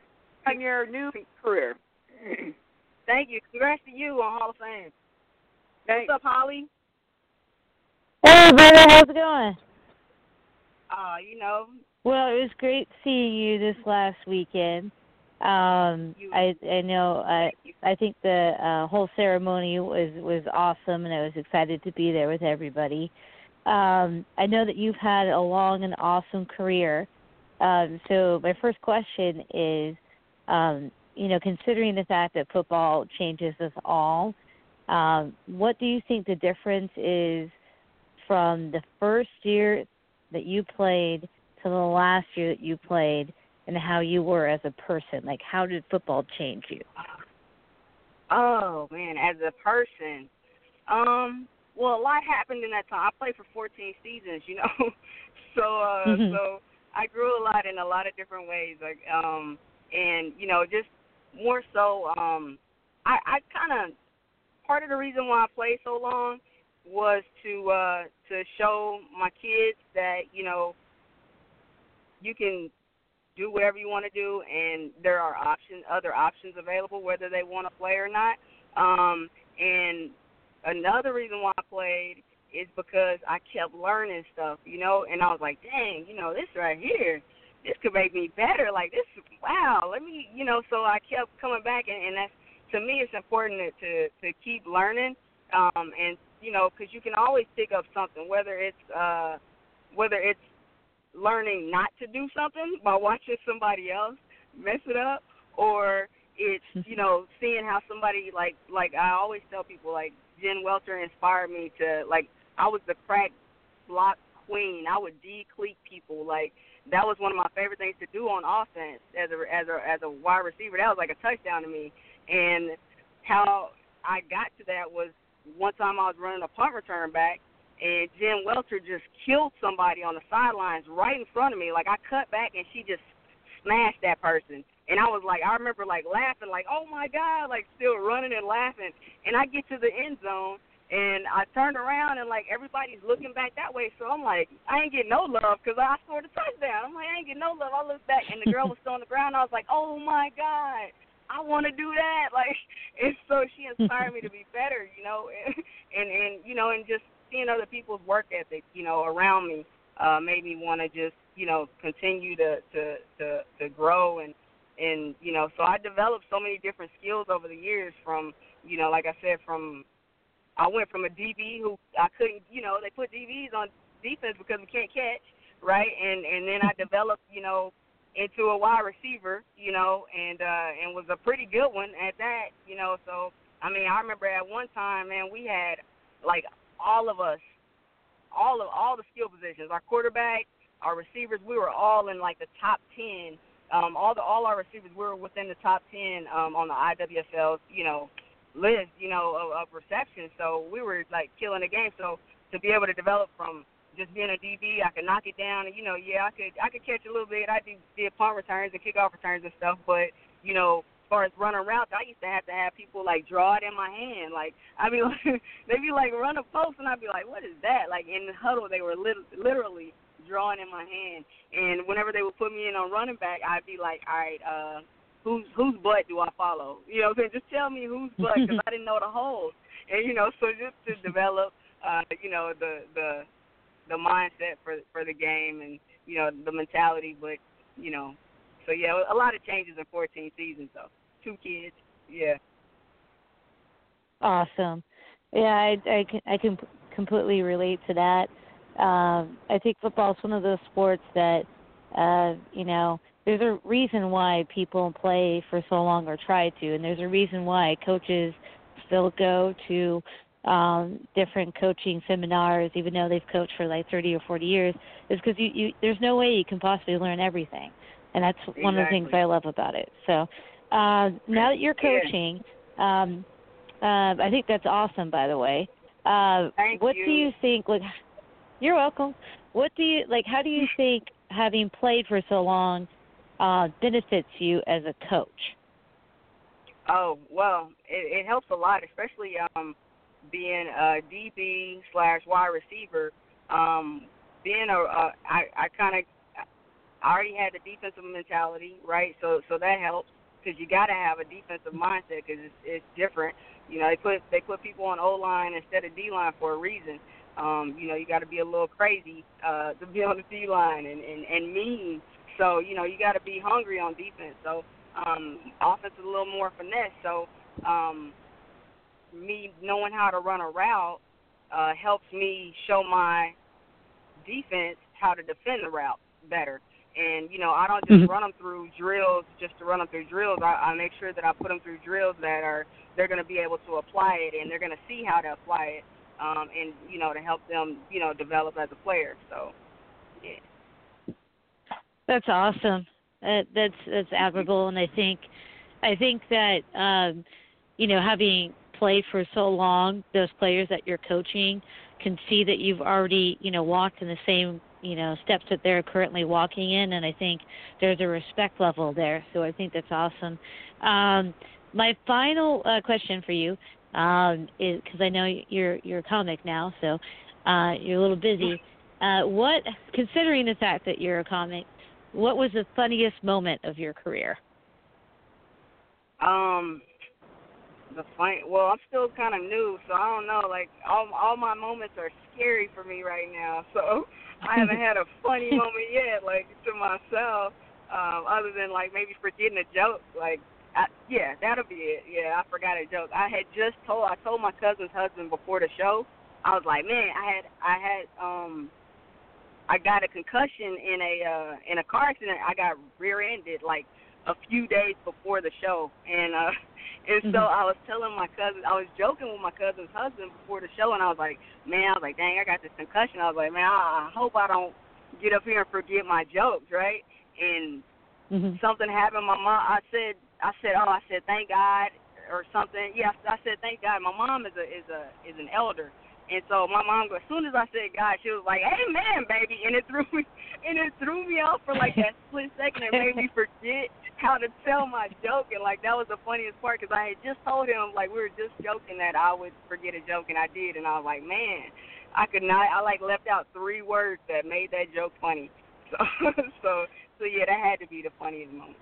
on your new career. Thank you. Congrats to you on Hall of Fame. Thanks. What's up, Holly? Hey, brother, how's it going? Uh, you know, Well, it was great seeing you this last weekend. Um, I I know I. I think the uh, whole ceremony was was awesome, and I was excited to be there with everybody. Um, I know that you've had a long and awesome career. Um, so my first question is, um, you know, considering the fact that football changes us all, um, what do you think the difference is from the first year that you played to the last year that you played, and how you were as a person? Like, how did football change you? Oh man, as a person, um, well, a lot happened in that time. I played for 14 seasons, you know, so uh, Mhm. so I grew a lot in a lot of different ways, like um, and you know, just more so, um, I I kind of part of the reason why I played so long was to uh to show my kids that you know you can do whatever you want to do, and there are options, other options available, whether they want to play or not. Um, and another reason why I played is because I kept learning stuff, you know, and I was like, dang, you know, this right here, this could make me better. Like this, wow, let me, you know. So I kept coming back, and, and that's to me, it's important to to, to keep learning, um, and you know, because you can always pick up something, whether it's uh, whether it's learning not to do something by watching somebody else mess it up or it's mm-hmm. you know seeing how somebody like like I always tell people like Jen Welter inspired me to like I was the crack block queen. I would decleat people. Like that was one of my favorite things to do on offense as a as a as a wide receiver. That was like a touchdown to me. And how I got to that was one time I was running a punt return back, and Jen Welter just killed somebody on the sidelines right in front of me. Like I cut back, and she just smashed that person. And I was like, I remember like laughing, like, oh my god, like still running and laughing. And I get to the end zone, and I turned around and like everybody's looking back that way. So I'm like, I ain't getting no love because I scored a touchdown. I'm like, I ain't getting no love. I look back and the girl was still on the ground. I was like, oh my god, I want to do that. Like, and so she inspired me to be better, you know, and and, and you know, and just seeing other people's work ethic, you know, around me, uh, made me want to just you know continue to to to to grow and and you know so I developed so many different skills over the years from you know like I said from I went from a DB who I couldn't, you know, they put DBs on defense because we can't catch, right? And and then I developed, you know, into a wide receiver, you know, and uh and was a pretty good one at that, you know. So I mean, I remember at one time, man, we had like all of us, all of all the skill positions, our quarterback, our receivers, we were all in like the top ten. Um, all the all our receivers were within the top ten um, on the IWFL, you know, list, you know, of, of reception. So we were like killing the game. So to be able to develop from just being a DB, I could knock it down, and you know, yeah, I could I could catch a little bit. I did, did punt returns and kickoff returns and stuff, but you know, far as running routes, I used to have to have people like draw it in my hand. Like be like, they'd be like run a post, and I'd be like, what is that? Like in the huddle, they were lit- literally drawing in my hand. And whenever they would put me in on running back, I'd be like, all right, uh, whose whose butt do I follow? You know, I'm saying just tell me whose butt because I didn't know the holes. And you know, so just to develop, uh, you know, the the the mindset for for the game and you know the mentality, but you know, so yeah, a lot of changes in 14 seasons though. Two kids, yeah. Awesome. Yeah, I I can I can completely relate to that. Um, I think football is one of those sports that, uh, you know, there's a reason why people play for so long or try to, and there's a reason why coaches still go to um different coaching seminars even though they've coached for like 30 or 40 years is because you, you there's no way you can possibly learn everything and that's exactly. one of the things I love about it so uh now that you're coaching um uh I think that's awesome by the way uh Thank what you. do you think like you're welcome what do you like how do you think having played for so long uh benefits you as a coach Oh well, it, it helps a lot, especially um, being a DB slash wide receiver. Um, being a, a I, I kind of I already had the defensive mentality, right? So so that helps because you got to have a defensive mindset because it's, it's different. You know, they put they put people on O line instead of D line for a reason. Um, you know, you got to be a little crazy uh, to be on the D line and, and and mean. So you know, you got to be hungry on defense. So um, offense is a little more finesse. So um, me knowing how to run a route uh, helps me show my defense how to defend the route better. And you know, I don't just Mhm. run them through drills just to run them through drills. I, I make sure that I put them through drills that are they're going to be able to apply it and they're going to see how to apply it. Um, and you know, to help them, you know, develop as a player. So, yeah. That's awesome. Uh, that's that's admirable, and I think I think that um, you know having played for so long, those players that you're coaching can see that you've already you know walked in the same you know steps that they're currently walking in, and I think there's a respect level there. So I think that's awesome. Um, my final uh, question for you um, is because I know you're you're a comic now, so uh, you're a little busy. Uh, what, considering the fact that you're a comic, what was the funniest moment of your career? Um, the fun. Well, I'm still kind of new, so I don't know. Like all all my moments are scary for me right now. So I haven't had a funny moment yet, like to myself. Um, other than like maybe forgetting a joke. Like, I, yeah, that'll be it. Yeah, I forgot a joke. I had just told I told my cousin's husband before the show. I was like, man, I had I had um I got a concussion in a uh in a car accident. I got rear-ended like a few days before the show, and uh and so Mhm. I was telling my cousin, I was joking with my cousin's husband before the show, and I was like, man, I was like, dang, I got this concussion. I was like, man, I, I hope I don't get up here and forget my jokes, right? And Mhm. something happened. My mom, I said, I said, oh, I said, thank God, or something. Yeah, I said thank God. My mom is a is a is an elder, and so my mom, as soon as I said God, she was like, "Amen, baby," and it threw me, and it threw me off for like that split second. It made me forget how to tell my joke, and like that was the funniest part because I had just told him like we were just joking that I would forget a joke, and I did, and I was like, man, I could not. I like left out three words that made that joke funny. So, so, so yeah, that had to be the funniest moment.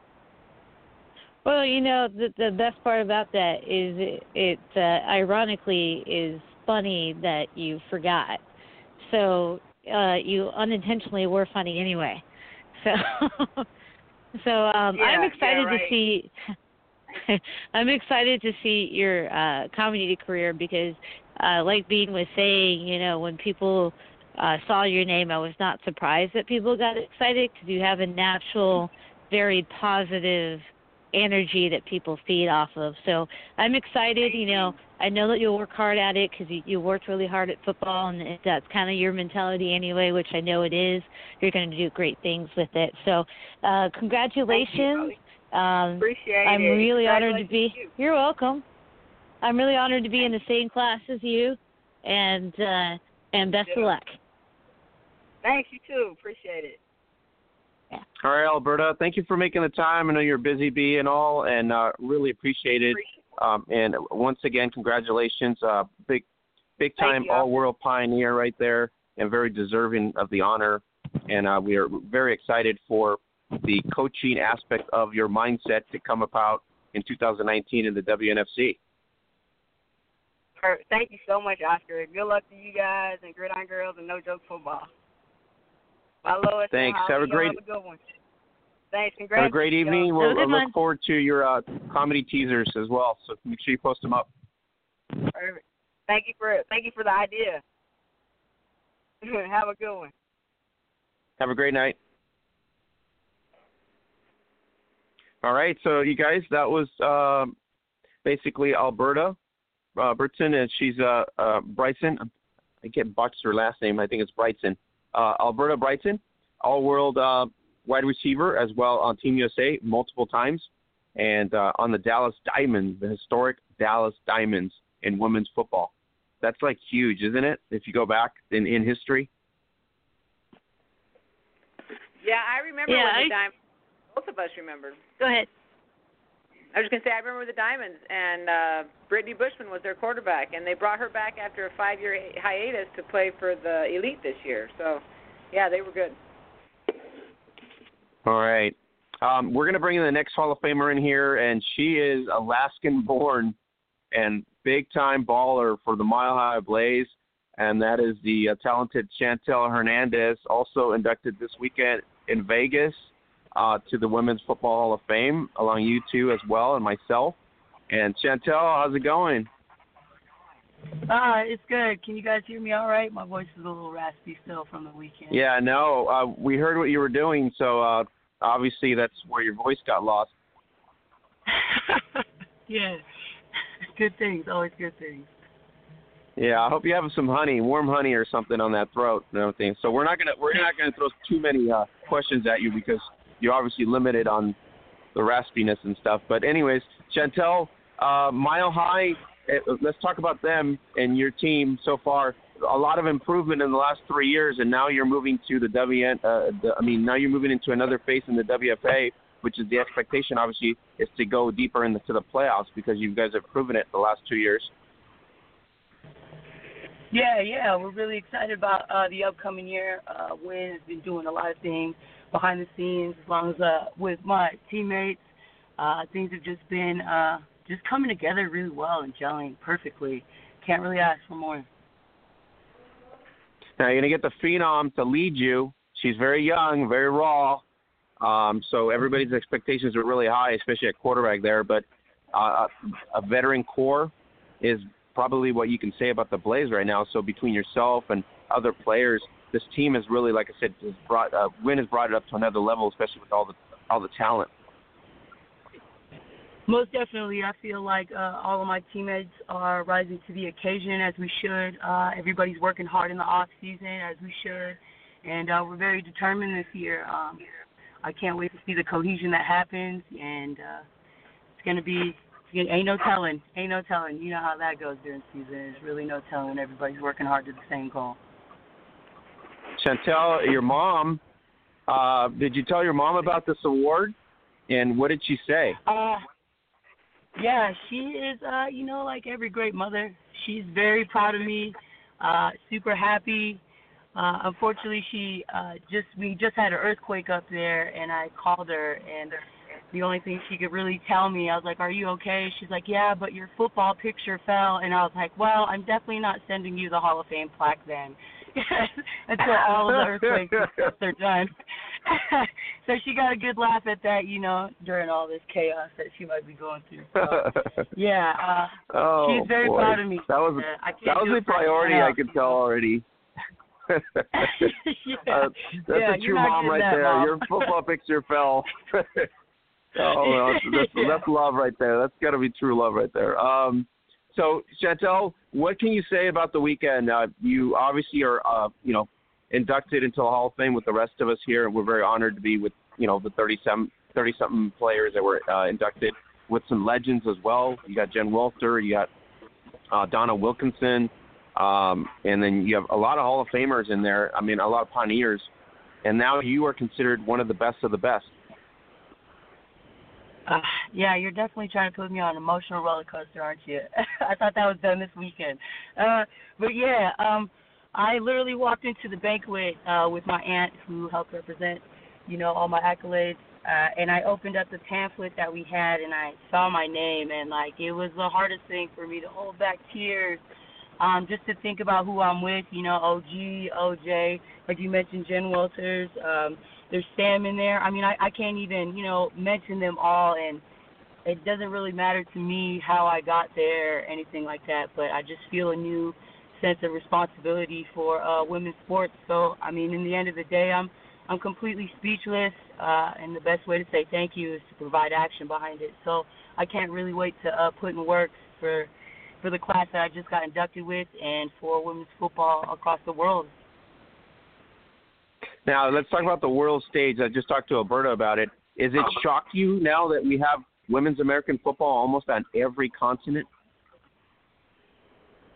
Well, you know, the the best part about that is it, it uh, ironically is funny that you forgot. So uh you unintentionally were funny anyway. So so um yeah, I'm excited yeah, right. to see I'm excited to see your uh comedy career because uh like Bean was saying, you know, when people uh saw your name I was not surprised that people got excited because you have a natural very positive energy that people feed off of. So I'm excited. You know, I know that you'll work hard at it because you, you worked really hard at football, and that's kind of your mentality anyway, which I know it is. You're going to do great things with it. So, uh, congratulations. You, um, Appreciate I'm it. really honored to be. You. You're welcome. I'm really honored to be in the same class as you, and uh, and best Yeah. of luck. Thanks, you too. Appreciate it. All right, Alberta. Thank you for making the time. I know you're busy bee and all, and uh, really appreciate it. Um, and once again, congratulations. Uh, big, big time all world pioneer right there, and very deserving of the honor. And uh, we are very excited for the coaching aspect of your mindset to come about in 2019 in the WNFC. Thank you so much, Oscar. Good luck to you guys and Gridiron Girls and No Joke Football. Bye, Lois. Thanks. Holly. Have a great- Have a good one. Thanks. Congrats. Have a great evening. Have a We'll good I look one. forward to your uh, comedy teasers as well. So make sure you post them up. Perfect. Thank you for thank you for the idea. Have a good one. Have a great night. All right, so you guys, that was um, basically Alberta uh, Bertson, and she's uh, uh, Bryson. I get botched her last name. I think it's Brightson. Uh, Alberta Brightson, all-world uh, wide receiver as well on Team USA multiple times, and uh, on the Dallas Diamonds, the historic Dallas Diamonds in women's football. That's like huge, isn't it? If you go back in in history. Yeah, I remember Yeah, when I- the Diamonds. Both of us remember. Go ahead. I was going to say I remember the Diamonds, and uh, Brittany Bushman was their quarterback, and they brought her back after a five-year hiatus to play for the Elite this year. So, yeah, they were good. All right. Um, we're going to bring in the next Hall of Famer in here, and she is Alaskan born and big time baller for the Mile High Blaze, and that is the uh, talented Chantel Hernandez, also inducted this weekend in Vegas uh, to the Women's Football Hall of Fame, along you two as well, and myself. And Chantel, how's it going? Uh, it's good. Can you guys hear me all right? My voice is a little raspy still from the weekend. Yeah, no, uh, we heard what you were doing, so uh, obviously that's where your voice got lost. yeah. Good things, always good things. Yeah, I hope you have some honey, warm honey or something on that throat and everything. So we're not gonna we're not gonna throw too many uh, questions at you because you're obviously limited on the raspiness and stuff. But anyways, Chantel, uh, Mile High, uh, let's talk about them and your team so far. A lot of improvement in the last three years, and now you're moving to the WN. Uh, the, I mean, now you're moving into another phase in the WFA, which is the expectation. Obviously, is to go deeper into the playoffs because you guys have proven it the last two years. Yeah, yeah, we're really excited about uh, the upcoming year. Uh, Win has been doing a lot of things behind the scenes, as long as uh, with my teammates. Uh, things have just been uh, just coming together really well and gelling perfectly. Can't really ask for more. Now you're gonna get the phenom to lead you. She's very young, very raw. Um, so everybody's expectations are really high, especially at quarterback there. But uh, a veteran core is probably what you can say about the Blaze right now. So between yourself and other players, this team is really, like I said, has brought uh, Win has brought it up to another level, especially with all the all the talent. Most definitely, I feel like uh, all of my teammates are rising to the occasion as we should. Uh, everybody's working hard in the off season as we should, and uh, we're very determined this year. Um, I can't wait to see the cohesion that happens, and uh, it's gonna be ain't no telling. Ain't no telling. You know how that goes during season. There's really no telling. Everybody's working hard to the same goal. Chantel, your mom, uh, did you tell your mom about this award? And what did she say? Uh, yeah, she is. Uh, you know, like every great mother, she's very proud of me. Uh, super happy. Uh, unfortunately, she uh, just we just had an earthquake up there, and I called her, and the only thing she could really tell me, I was like, "Are you okay?" She's like, "Yeah, but your football picture fell," and I was like, "Well, I'm definitely not sending you the Hall of Fame plaque then." until all of the earthquakes are done. so she got a good laugh at that, you know, during all this chaos that she might be going through. So, yeah, uh, oh, she's very boy. proud of me. That was uh, that was a priority. I could tell already. yeah. Uh, that's yeah, a true mom right that, there. Mom. Your football picture fell. oh, that's, that's, that's love right there. That's got to be true love right there. Um, so Chantel, what can you say about the weekend? Uh, you obviously are, uh, you know, inducted into the Hall of Fame with the rest of us here, and we're very honored to be with, you know, the 37, 30 something players that were uh, inducted with some legends as well. You got Jen Welter, you got uh, Donna Wilkinson, um, and then you have a lot of Hall of Famers in there. I mean, a lot of pioneers, and now you are considered one of the best of the best. Uh, yeah, you're definitely trying to put me on an emotional roller coaster, aren't you? I thought that was done this weekend. Uh, but yeah, um, I literally walked into the banquet uh, with my aunt, who helped represent, you know, all my accolades. Uh, and I opened up the pamphlet that we had, and I saw my name, and like it was the hardest thing for me to hold back tears, um, just to think about who I'm with. You know, OG, OJ, like you mentioned, Jen Walters. Um, there's Sam in there. I mean, I, I can't even, you know, mention them all, and it doesn't really matter to me how I got there or anything like that. But I just feel a new sense of responsibility for uh, women's sports. So, I mean, in the end of the day, I'm I'm completely speechless, uh, and the best way to say thank you is to provide action behind it. So, I can't really wait to uh, put in work for for the class that I just got inducted with, and for women's football across the world. Now, let's talk about the world stage. I just talked to Alberta about it. Is it shocked you now that we have women's American football almost on every continent?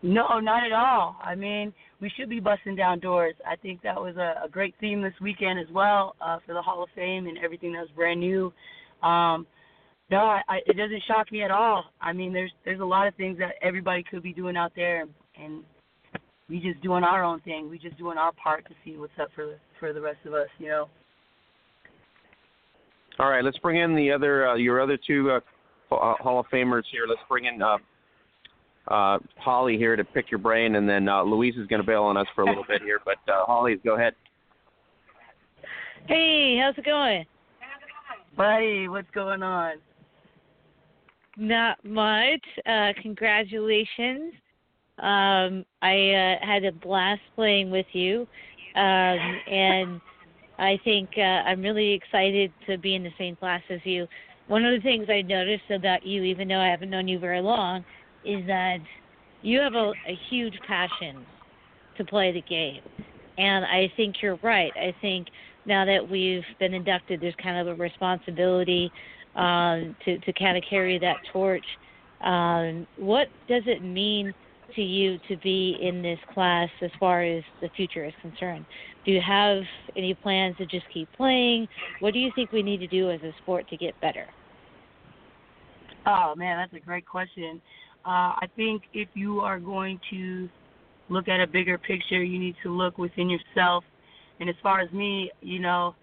No, not at all. I mean, we should be busting down doors. I think that was a, a great theme this weekend as well uh, for the Hall of Fame and everything that was brand new. Um, no, I, I, it doesn't shock me at all. I mean, there's there's a lot of things that everybody could be doing out there, and we just doing our own thing. We just doing our part to see what's up for the, for the rest of us. You know. All right, let's bring in the other uh, your other two uh, uh, Hall of Famers here. Let's bring in uh, uh, Holly here to pick your brain, and then uh, Louise is going to bail on us for a little bit here. But uh, Holly, go ahead. Hey, how's it going? Buddy, what's going on? Not much. Uh, congratulations. Um, I uh, had a blast playing with you, um, and I think uh, I'm really excited to be in the same class as you. One of the things I noticed about you, even though I haven't known you very long, is that you have a, a huge passion to play the game. And I think you're right. I think now that we've been inducted, there's kind of a responsibility um, to, to kind of carry that torch. Um, what does it mean to you to be in this class as far as the future is concerned? Do you have any plans to just keep playing? What do you think we need to do as a sport to get better? Oh man, that's a great question. Uh, I think if you are going to look at a bigger picture, you need to look within yourself. And as far as me, you know,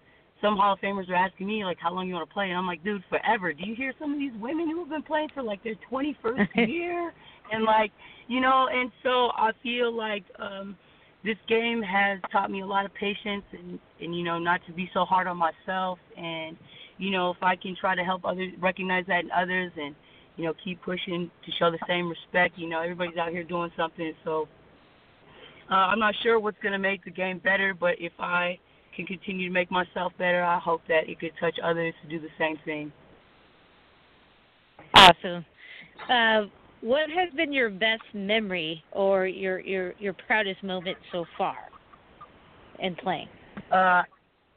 some Hall of Famers are asking me like, how long you want to play? And I'm like, dude, forever. Do you hear some of these women who have been playing for like their 21st year? And like, you know, and so I feel like um, this game has taught me a lot of patience and and you know not to be so hard on myself and you know if I can try to help others recognize that in others and you know keep pushing to show the same respect. You know, everybody's out here doing something, so. Uh, I'm not sure what's going to make the game better, but if I can continue to make myself better, I hope that it could touch others to do the same thing. Awesome. Uh, what has been your best memory or your your your proudest moment so far in playing? Uh,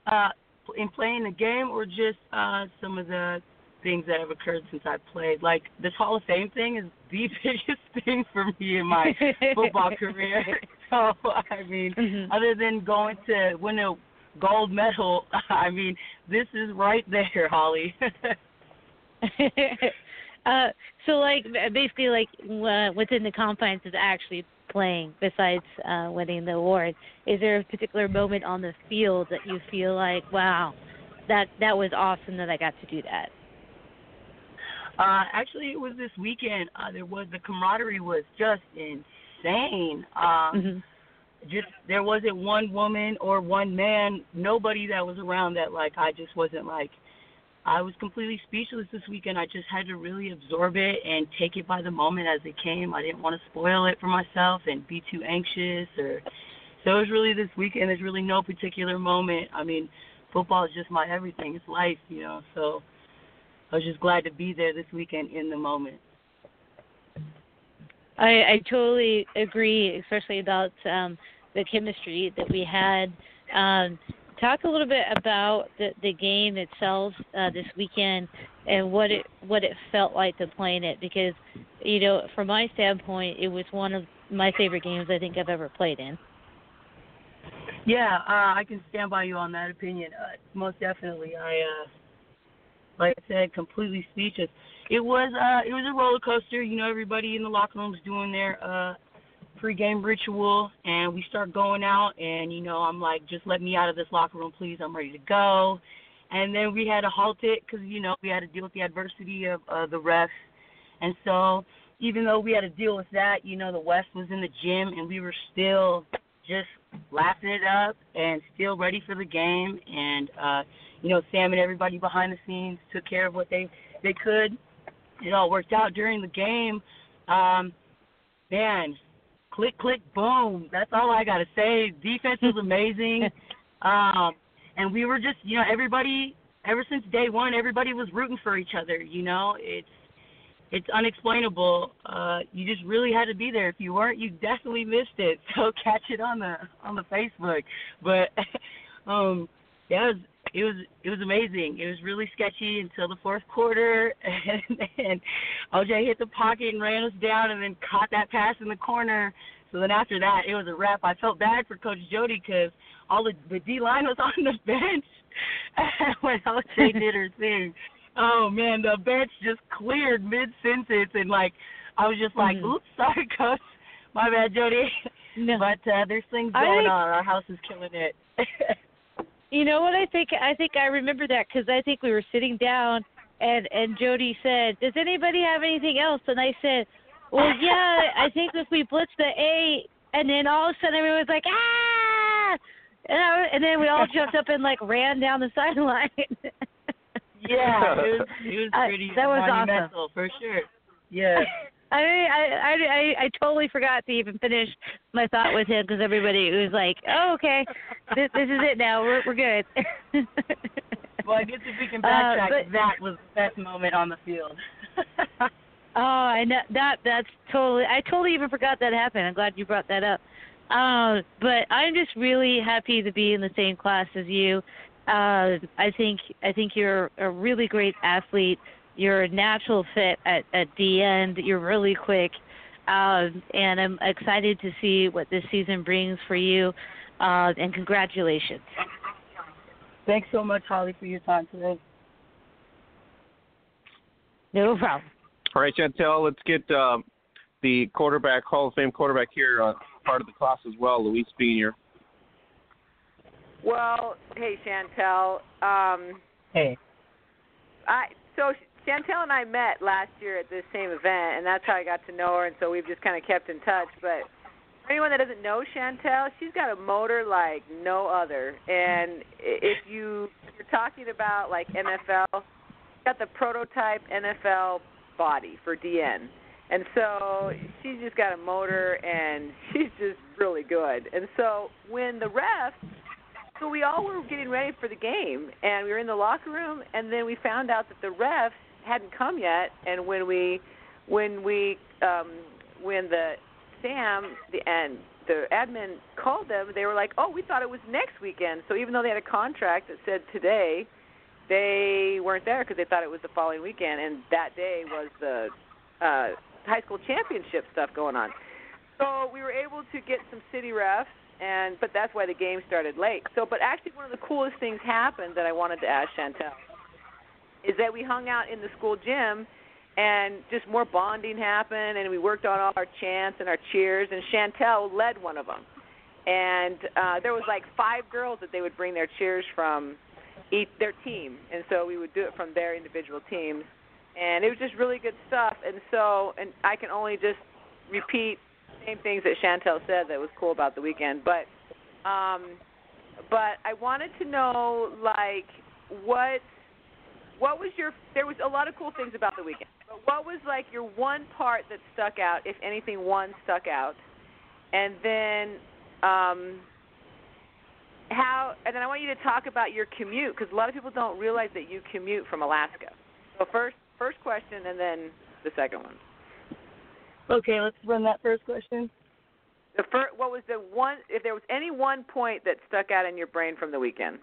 uh, in playing the game, or just uh, some of the things that have occurred since I played. Like this Hall of Fame thing is the biggest thing for me in my football career. So I mean, Mhm. other than going to win a gold medal, I mean, this is right there, Holly. Uh, so like basically like uh, within the confines of actually playing, besides uh, winning the award, is there a particular moment on the field that you feel like, wow, that that was awesome that I got to do that? Uh, actually, it was this weekend. Uh, there was the camaraderie was just insane. Um, Mhm. Just there wasn't one woman or one man, nobody that was around that like I just wasn't like. I was completely speechless this weekend. I just had to really absorb it and take it by the moment as it came. I didn't want to spoil it for myself and be too anxious or. So it was really this weekend. There's really no particular moment. I mean, football is just my everything. It's life, you know. So I was just glad to be there this weekend in the moment. I, I totally agree, especially about um, the chemistry that we had. Um, talk a little bit about the, the game itself uh, this weekend and what it what it felt like to play in it, because you know, from my standpoint, it was one of my favorite games I think I've ever played in. Yeah, uh, I can stand by you on that opinion. Uh, most definitely. I, uh, like I said, completely speechless. It was, uh, it was a roller coaster. You know, everybody in the locker room's doing their uh, pregame ritual, and we start going out, and you know, I'm like, just let me out of this locker room, please. I'm ready to go. And then we had to halt it because you know we had to deal with the adversity of uh, the refs, and so even though we had to deal with that, you know, the West was in the gym, and we were still just laughing it up and still ready for the game. And uh, you know, Sam and everybody behind the scenes took care of what they they could. It all worked out during the game. Um, man, click click boom. That's all I gotta say. Defense was amazing. um, and we were just, you know, everybody ever since day one, everybody was rooting for each other. You know, it's it's unexplainable. Uh, you just really had to be there. If you weren't, you definitely missed it. So catch it on the on the Facebook. But um, yeah, it was it was it was amazing. It was really sketchy until the fourth quarter, and then OJ hit the pocket and ran us down, and then caught that pass in the corner. So then after that, it was a wrap. I felt bad for Coach Jody because all the the D line was on the bench when OJ did her thing. Oh man, the bench just cleared mid sentence, and like I was just like, Mhm. "Oops, sorry, Coach, my bad, Jody." No. But uh, there's things going think- on. Our house is killing it. You know what I think? I think I remember that because I think we were sitting down, and and Jody said, "Does anybody have anything else?" And I said, "Well, yeah, I think if we blitz the A," and then all of a sudden everyone was like, "Ah!" And, I, and then we all jumped up and like ran down the sideline. yeah, it was, it was pretty that was awesome. monumental for sure. Yeah. I, I I I I totally forgot to even finish my thought with him because everybody was like, "Oh, okay, this, this is it now. We're we're good." Well, I guess if we can Uh, backtrack, but- that was the best moment on the field. Oh, I know that that's totally. I totally even forgot that happened. I'm glad you brought that up. Um, but I'm just really happy to be in the same class as you. Uh, I think I think you're a really great athlete. You're a natural fit at at the end. You're really quick, um, and I'm excited to see what this season brings for you. Uh, and congratulations. Thanks so much, Holly, for your time today. No problem. All right, Chantel, let's get um, the quarterback, Hall of Fame quarterback here, uh, part of the class as well, Luis Beanier. Well, hey Chantel. Um, Hey. I so Chantel and I met last year at this same event, and that's how I got to know her, and so we've just kind of kept in touch. But for anyone that doesn't know Chantel, she's got a motor like no other. And if you you're talking about like NFL, got the prototype NFL body for DN. And so she's just got a motor, and she's just really good. And so when the refs so we all were getting ready for the game, and we were in the locker room, and then we found out that the refs hadn't come yet. And when we, when we, um, when the Sam the and the admin called them, they were like, "Oh, we thought it was next weekend." So even though they had a contract that said today, they weren't there because they thought it was the following weekend, and that day was the uh, high school championship stuff going on. So we were able to get some city refs, and but that's why the game started late. So, but actually, one of the coolest things happened that I wanted to ask Chantel is that we hung out in the school gym and just more bonding happened and we worked on all our chants and our cheers and Chantel led one of them. And uh there was like five girls that they would bring their cheers from each their team and so we would do it from their individual teams and it was just really good stuff and so and I can only just repeat same things that Chantel said that was cool about the weekend but um but I wanted to know like what what was your there was a lot of cool things about the weekend. But what was like your one part that stuck out if anything one stuck out? And then um how and then i want you to talk about your commute because a lot of people don't realize that you commute from alaska. So first first question and then the second one. Okay, let's run that first question. the first what was the one if there was any one point that stuck out in your brain from the weekend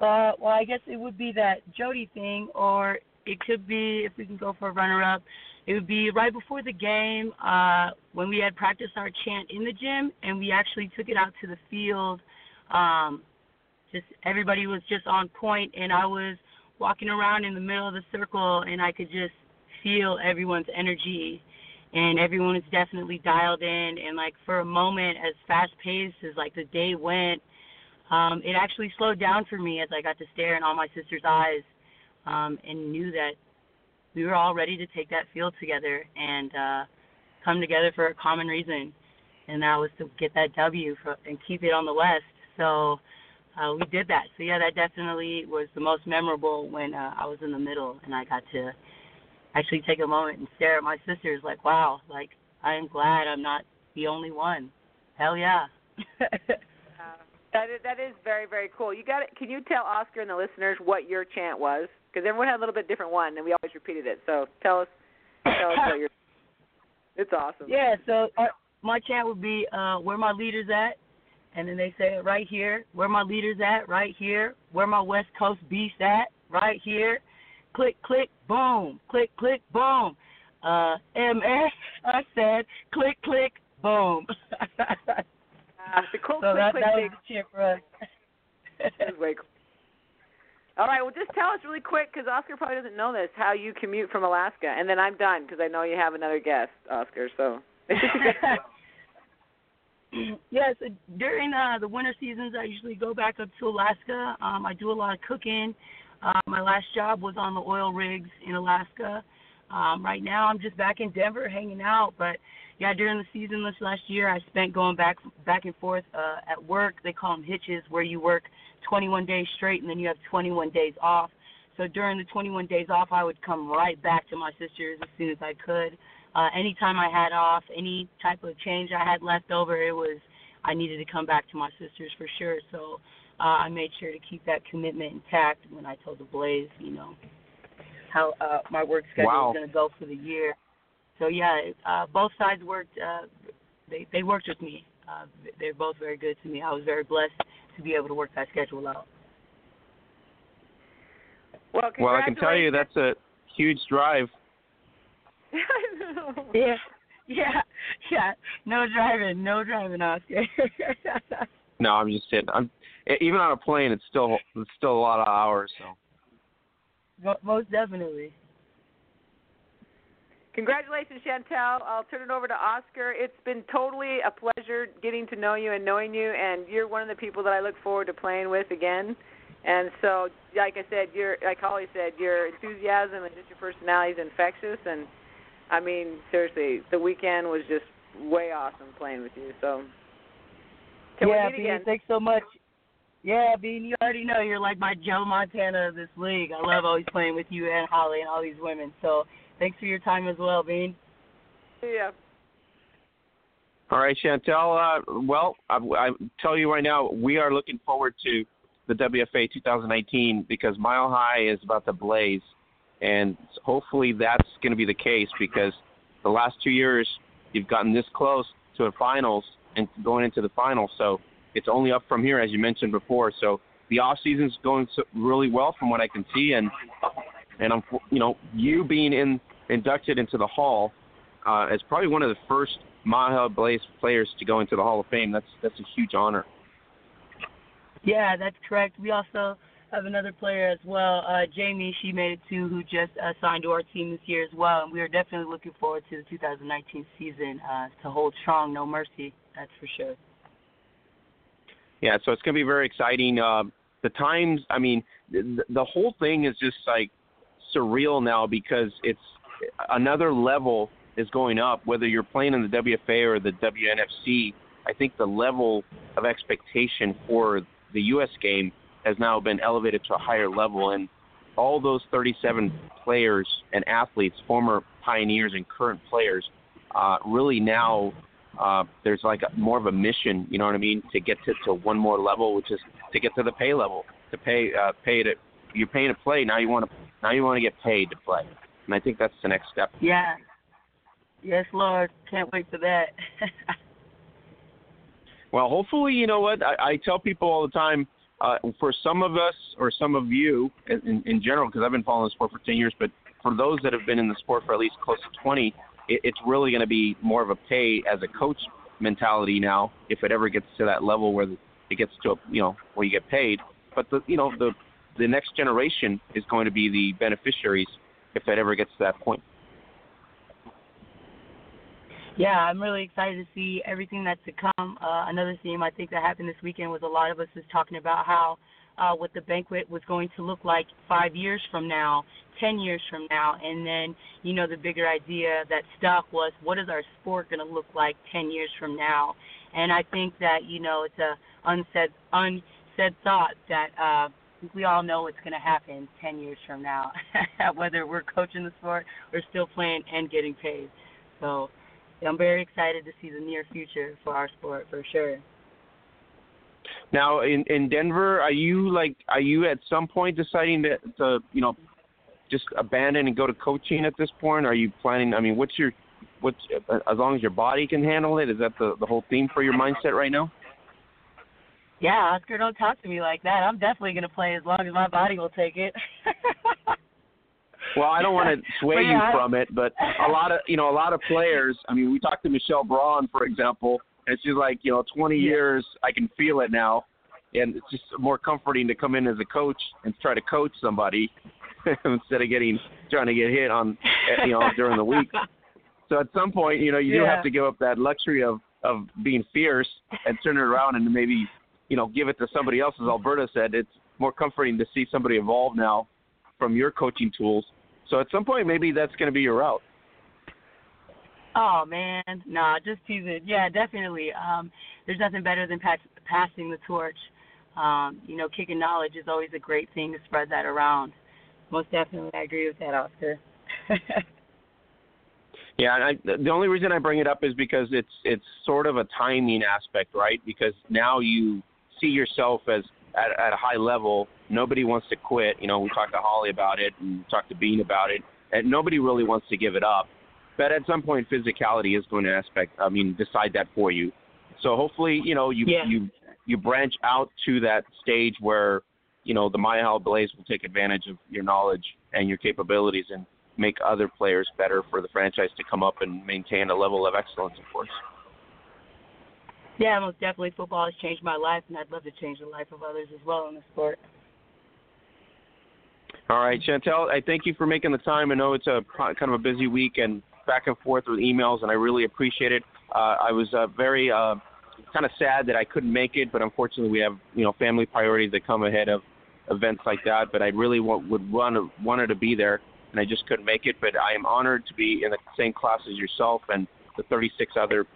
Uh, well, I guess it would be that Jody thing, or it could be if we can go for a runner-up. It would be right before the game uh, when we had practiced our chant in the gym, and we actually took it out to the field. Um, just everybody was just on point, and I was walking around in the middle of the circle, and I could just feel everyone's energy, and everyone is definitely dialed in. And like for a moment, as fast-paced as like the day went um, it actually slowed down for me as I got to stare in all my sister's eyes um, and knew that we were all ready to take that field together and uh, come together for a common reason, and that was to get that W for, and keep it on the West. So uh, we did that. So yeah, that definitely was the most memorable when uh, I was in the middle and I got to actually take a moment and stare at my sisters like, wow, like I am glad I'm not the only one. Hell yeah. That is, that is very very cool. You got it. Can you tell Oscar and the listeners what your chant was? Because everyone had a little bit different one, and we always repeated it. So tell us, tell us what your. It's awesome. Yeah, so uh, my chant would be uh, where my leaders at, and then they say right here. Where my leaders at, right here. Where my West Coast beast at, right here. Click, click, boom. Click, click, boom. Uh, MS, I said, click, click, boom. Uh, cool so quick that, quick that thing was the chant for us. way cool. All right, well, just tell us really quick because Oscar probably doesn't know this how you commute from Alaska, and then I'm done because I know you have another guest, Oscar. So yes, during uh, the winter seasons, I usually go back up to Alaska. Um, I do a lot of cooking. Uh, my last job was on the oil rigs in Alaska. Um, right now, I'm just back in Denver hanging out. But yeah, during the season this last year, I spent going back back and forth uh, at work. They call them hitches, where you work 21 days straight and then you have 21 days off. So during the 21 days off, I would come right back to my sisters as soon as I could. Uh, anytime I had off, any type of change I had left over, it was I needed to come back to my sisters for sure. So uh, I made sure to keep that commitment intact when I told the Blaze, you know, how uh, my work schedule Wow. was going to go for the year. So yeah, uh, both sides worked. Uh, they they worked with me. Uh, they're both very good to me. I was very blessed to be able to work that schedule out. Well, Well, I can tell you that's a huge drive. Yeah, yeah, yeah. No driving, no driving, Oscar. No, I'm just kidding. I'm e- even on a plane. It's still it's still a lot of hours. So Most definitely. Congratulations, Chantel. I'll turn it over to Oscar. It's been totally a pleasure getting to know you and knowing you, and you're one of the people that I look forward to playing with again. And so, like I said, your like Holly said, your enthusiasm and just your personality is infectious. And I mean, seriously, the weekend was just way awesome playing with you. So, can yeah, we meet Bean, again? thanks so much. Yeah, Bean, you already know you're like my Joe Montana of this league. I love always playing with you and Holly and all these women. So thanks for your time as well, Bean. Yeah. All right, Chantel. Uh, well, I, I tell you right now, we are looking forward to the WFA 2019 because Mile High is about to blaze, and hopefully that's going to be the case because the last two years you've gotten this close to the finals and going into the finals. So it's only up from here, as you mentioned before. So the off season's going so, really well from what I can see, and and I'm you know you being in inducted into the Hall uh, as probably one of the first Mile Blaze players to go into the Hall of Fame. That's that's a huge honor. Yeah, that's correct. We also have another player as well, uh, Jamie. She made it too, who just uh, signed to our team this year as well, and we are definitely looking forward to the 2019 season uh, to hold strong, no mercy. That's for sure. Yeah, so it's going to be very exciting. Uh, the times, I mean, the, the whole thing is just like surreal now because it's another level is going up. Whether you're playing in the WFA or the WNFC, I think the level of expectation for the U.S. game has now been elevated to a higher level, and all those 37 players and athletes, former pioneers and current players, uh, really now uh, there's like a, more of a mission, you know what I mean, to get to, to one more level, which is to get to the pay level, to pay uh, pay to you're paying to play. Now you want to now you want to get paid to play, and I think that's the next step. Yeah. Yes, Lord. Can't wait for that. well, hopefully, you know what I, I tell people all the time. Uh, for some of us or some of you in, in general, because I've been following the sport for 10 years, but for those that have been in the sport for at least close to 20, it, it's really going to be more of a pay as a coach mentality now if it ever gets to that level where it gets to a, you know where you get paid. But the you know the the next generation is going to be the beneficiaries if it ever gets to that point. Yeah, I'm really excited to see everything that's to come. Uh, another theme I think that happened this weekend was a lot of us was talking about how uh, what the banquet was going to look like five years from now, ten years from now, and then you know the bigger idea that stuck was what is our sport going to look like ten years from now, and I think that you know it's a unsaid unsaid thought that uh, we all know what's going to happen ten years from now, whether we're coaching the sport or still playing and getting paid. So I'm very excited to see the near future for our sport for sure. Now in in Denver, are you like are you at some point deciding to to you know just abandon and go to coaching at this point? Are you planning? I mean, what's your what's as long as your body can handle it? Is that the the whole theme for your mindset right now? Yeah, Oscar, don't talk to me like that. I'm definitely going to play as long as my body will take it. well, I don't want to sway yeah, you from it, but a lot of you know a lot of players. I mean, we talked to Michelle Braun, for example, and she's like, you know, 20 yeah. years, I can feel it now, and it's just more comforting to come in as a coach and try to coach somebody instead of getting trying to get hit on you know during the week. So at some point, you know, you do have to give up that luxury of of being fierce and turn it around and maybe you know give it to somebody else. As Alberta said, it's more comforting to see somebody evolve now from your coaching tools. So at some point, maybe that's going to be your route. Oh man, nah, just teasing. Yeah, definitely. Um, there's nothing better than pass, passing the torch. Um, you know, kicking knowledge is always a great thing to spread that around. Most definitely, I agree with that, Oscar. yeah, and I, the only reason I bring it up is because it's it's sort of a timing aspect, right? Because now you see yourself as at, at a high level. Nobody wants to quit. You know, we talked to Holly about it, and talked to Bean about it, and nobody really wants to give it up. But at some point, physicality is going to aspect. I mean, decide that for you. So hopefully, you know, you yeah. you you branch out to that stage where you know the Mile Blaze will take advantage of your knowledge and your capabilities and make other players better for the franchise to come up and maintain a level of excellence, of course. Yeah, most definitely. Football has changed my life, and I'd love to change the life of others as well in the sport. All right, Chantel, I thank you for making the time. I know it's a kind of a busy week and back and forth with emails, and I really appreciate it. Uh, I was uh, very uh, kind of sad that I couldn't make it, but unfortunately, we have you know family priorities that come ahead of events like that. But I really want, would want to, wanted to be there, and I just couldn't make it. But I am honored to be in the same class as yourself and the 36 other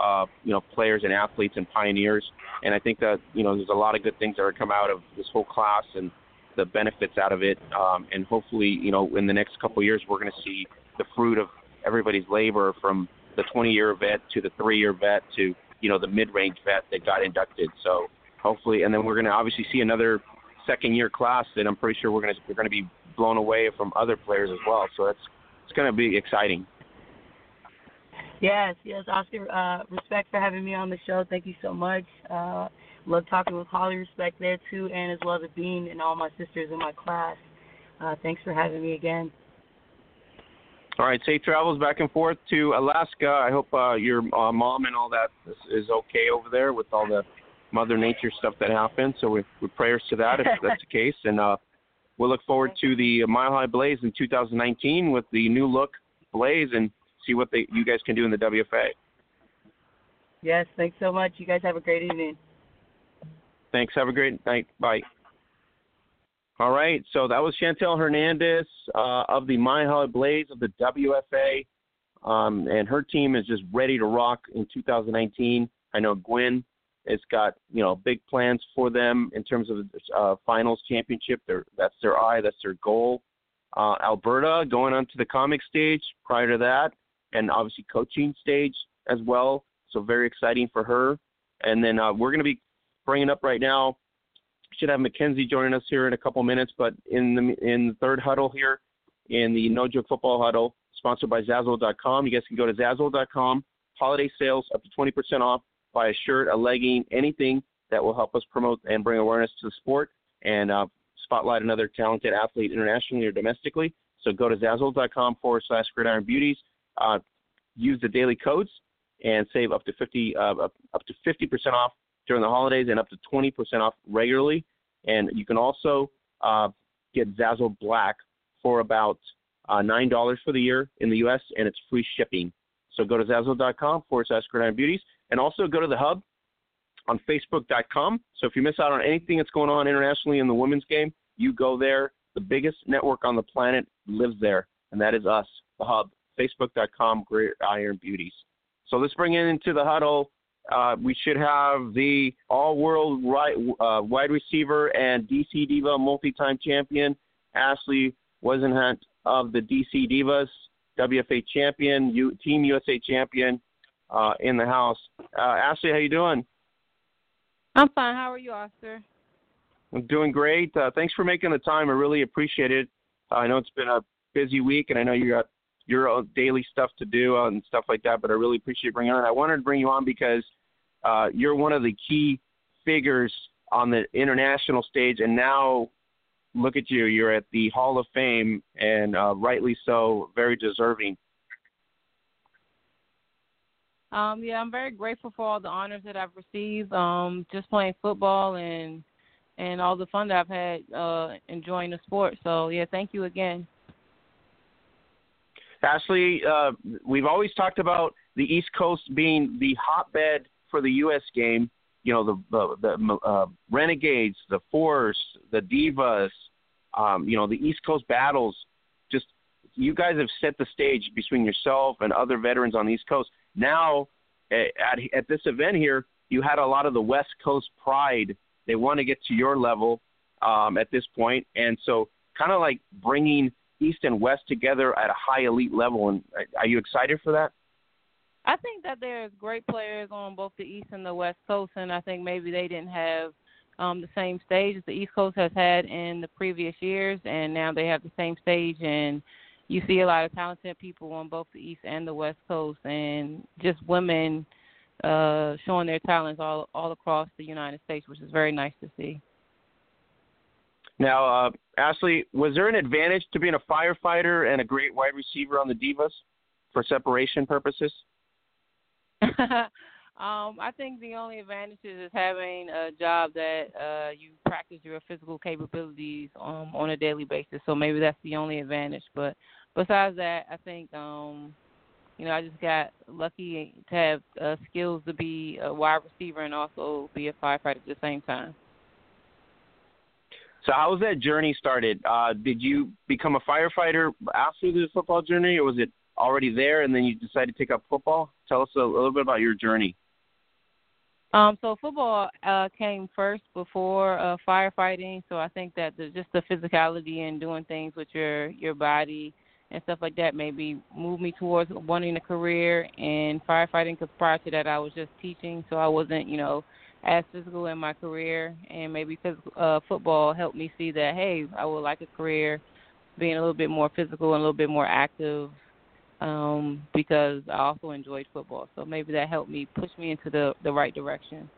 uh, you know players and athletes and pioneers. And I think that you know there's a lot of good things that are come out of this whole class and the benefits out of it. Um, and hopefully, you know, in the next couple of years, we're going to see the fruit of everybody's labor from the 20-year vet to the three-year vet to you know the mid-range vet that got inducted. So hopefully, and then we're going to obviously see another second-year class that I'm pretty sure we're going to we're going to be blown away from other players as well. So that's it's going to be exciting. Yes, yes, Oscar. Uh, respect for having me on the show. Thank you so much. Uh, love talking with Holly Respect there too, and as well as Bean and all my sisters in my class. Uh, thanks for having me again. All right, safe travels back and forth to Alaska. I hope uh, your uh, mom and all that is, is okay over there with all the Mother Nature stuff that happened. So we, we prayers to that if that's the case, and uh, we'll look forward to the Mile High Blaze in 2019 with the new look Blaze and see what they you guys can do in the WFA. Yes, thanks so much. You guys have a great evening. Thanks. Have a great night. Bye. All right. So that was Chantel Hernandez uh, of the High Blaze of the WFA. Um, and her team is just ready to rock in 2019. I know Gwen has got you know big plans for them in terms of uh, finals championship. They're, that's their eye. That's their goal. Uh, Alberta going on to the comic stage prior to that, and obviously coaching stage as well. So very exciting for her. And then uh, we're going to be bringing up right now. Should have Mackenzie joining us here in a couple minutes, but in the in the third huddle here, in the No Joke Football Huddle, sponsored by Zazzle.com. You guys can go to Zazzle.com. Holiday sales up to 20% off. Buy a shirt, a legging, anything that will help us promote and bring awareness to the sport and uh, spotlight another talented athlete internationally or domestically. So go to Zazzle.com forward slash Gridiron Beauties. Uh, use the daily codes and save up to 50 uh, up to 50% off during the holidays and up to 20% off regularly. And you can also uh, get Zazzle Black for about uh, nine dollars for the year in the U.S. and it's free shipping. So go to Zazzle.com forward slash Gridiron Beauties and also go to the hub on Facebook.com. So if you miss out on anything that's going on internationally in the women's game, you go there. The biggest network on the planet lives there, and that is us, the hub. Facebook.com, Gridiron Beauties. So let's bring it into the huddle. Uh, we should have the all-world right, uh, wide receiver and DC Diva multi-time champion Ashley Whisonant of the DC Divas, WFA champion, U, Team USA champion, uh, in the house. Uh, Ashley, how you doing? I'm fine. How are you, Oscar? I'm doing great. Uh, thanks for making the time. I really appreciate it. I know it's been a busy week, and I know you got your daily stuff to do and stuff like that. But I really appreciate bringing on. I wanted to bring you on because uh, you're one of the key figures on the international stage, and now look at you. You're at the Hall of Fame, and uh, rightly so, very deserving. Um, yeah, I'm very grateful for all the honors that I've received. Um, just playing football and and all the fun that I've had uh, enjoying the sport. So yeah, thank you again. Ashley, uh, we've always talked about the East Coast being the hotbed for the U.S. game. You know, the the, the uh, Renegades, the Force, the Divas. Um, you know, the East Coast battles. Just you guys have set the stage between yourself and other veterans on the East Coast. Now, at at this event here, you had a lot of the West Coast pride. They want to get to your level um, at this point, and so kind of like bringing East and West together at a high elite level. And are you excited for that? I think that there's great players on both the East and the West Coast, and I think maybe they didn't have um, the same stage as the East Coast has had in the previous years, and now they have the same stage. And you see a lot of talented people on both the East and the West Coast, and just women uh, showing their talents all all across the United States, which is very nice to see. Now, uh, Ashley, was there an advantage to being a firefighter and a great wide receiver on the Divas for separation purposes? um, I think the only advantage is having a job that uh, you practice your physical capabilities um, on a daily basis. So maybe that's the only advantage. But besides that, I think um, you know I just got lucky to have uh, skills to be a wide receiver and also be a firefighter at the same time. So how was that journey started? Uh, did you become a firefighter after the football journey, or was it already there and then you decided to take up football? Tell us a little bit about your journey. Um, so football uh, came first before uh, firefighting. So I think that the, just the physicality and doing things with your your body and stuff like that maybe moved me towards wanting a career in firefighting. Because prior to that, I was just teaching, so I wasn't, you know, as physical in my career, and maybe physical, uh, football helped me see that hey, I would like a career being a little bit more physical and a little bit more active um, because I also enjoyed football. So maybe that helped me push me into the the right direction.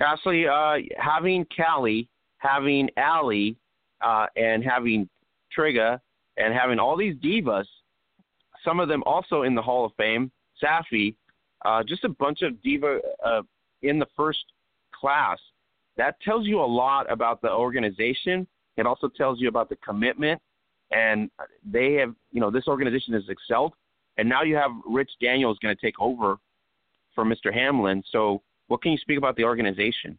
Ashley, uh, having Callie, having Allie, uh, and having Trigga, and having all these divas, some of them also in the Hall of Fame, Safi, uh, just a bunch of diva uh, in the first class. That tells you a lot about the organization. It also tells you about the commitment, and they have, you know, this organization has excelled. And now you have Rich Daniels going to take over for Mr. Hamlin. So, what can you speak about the organization?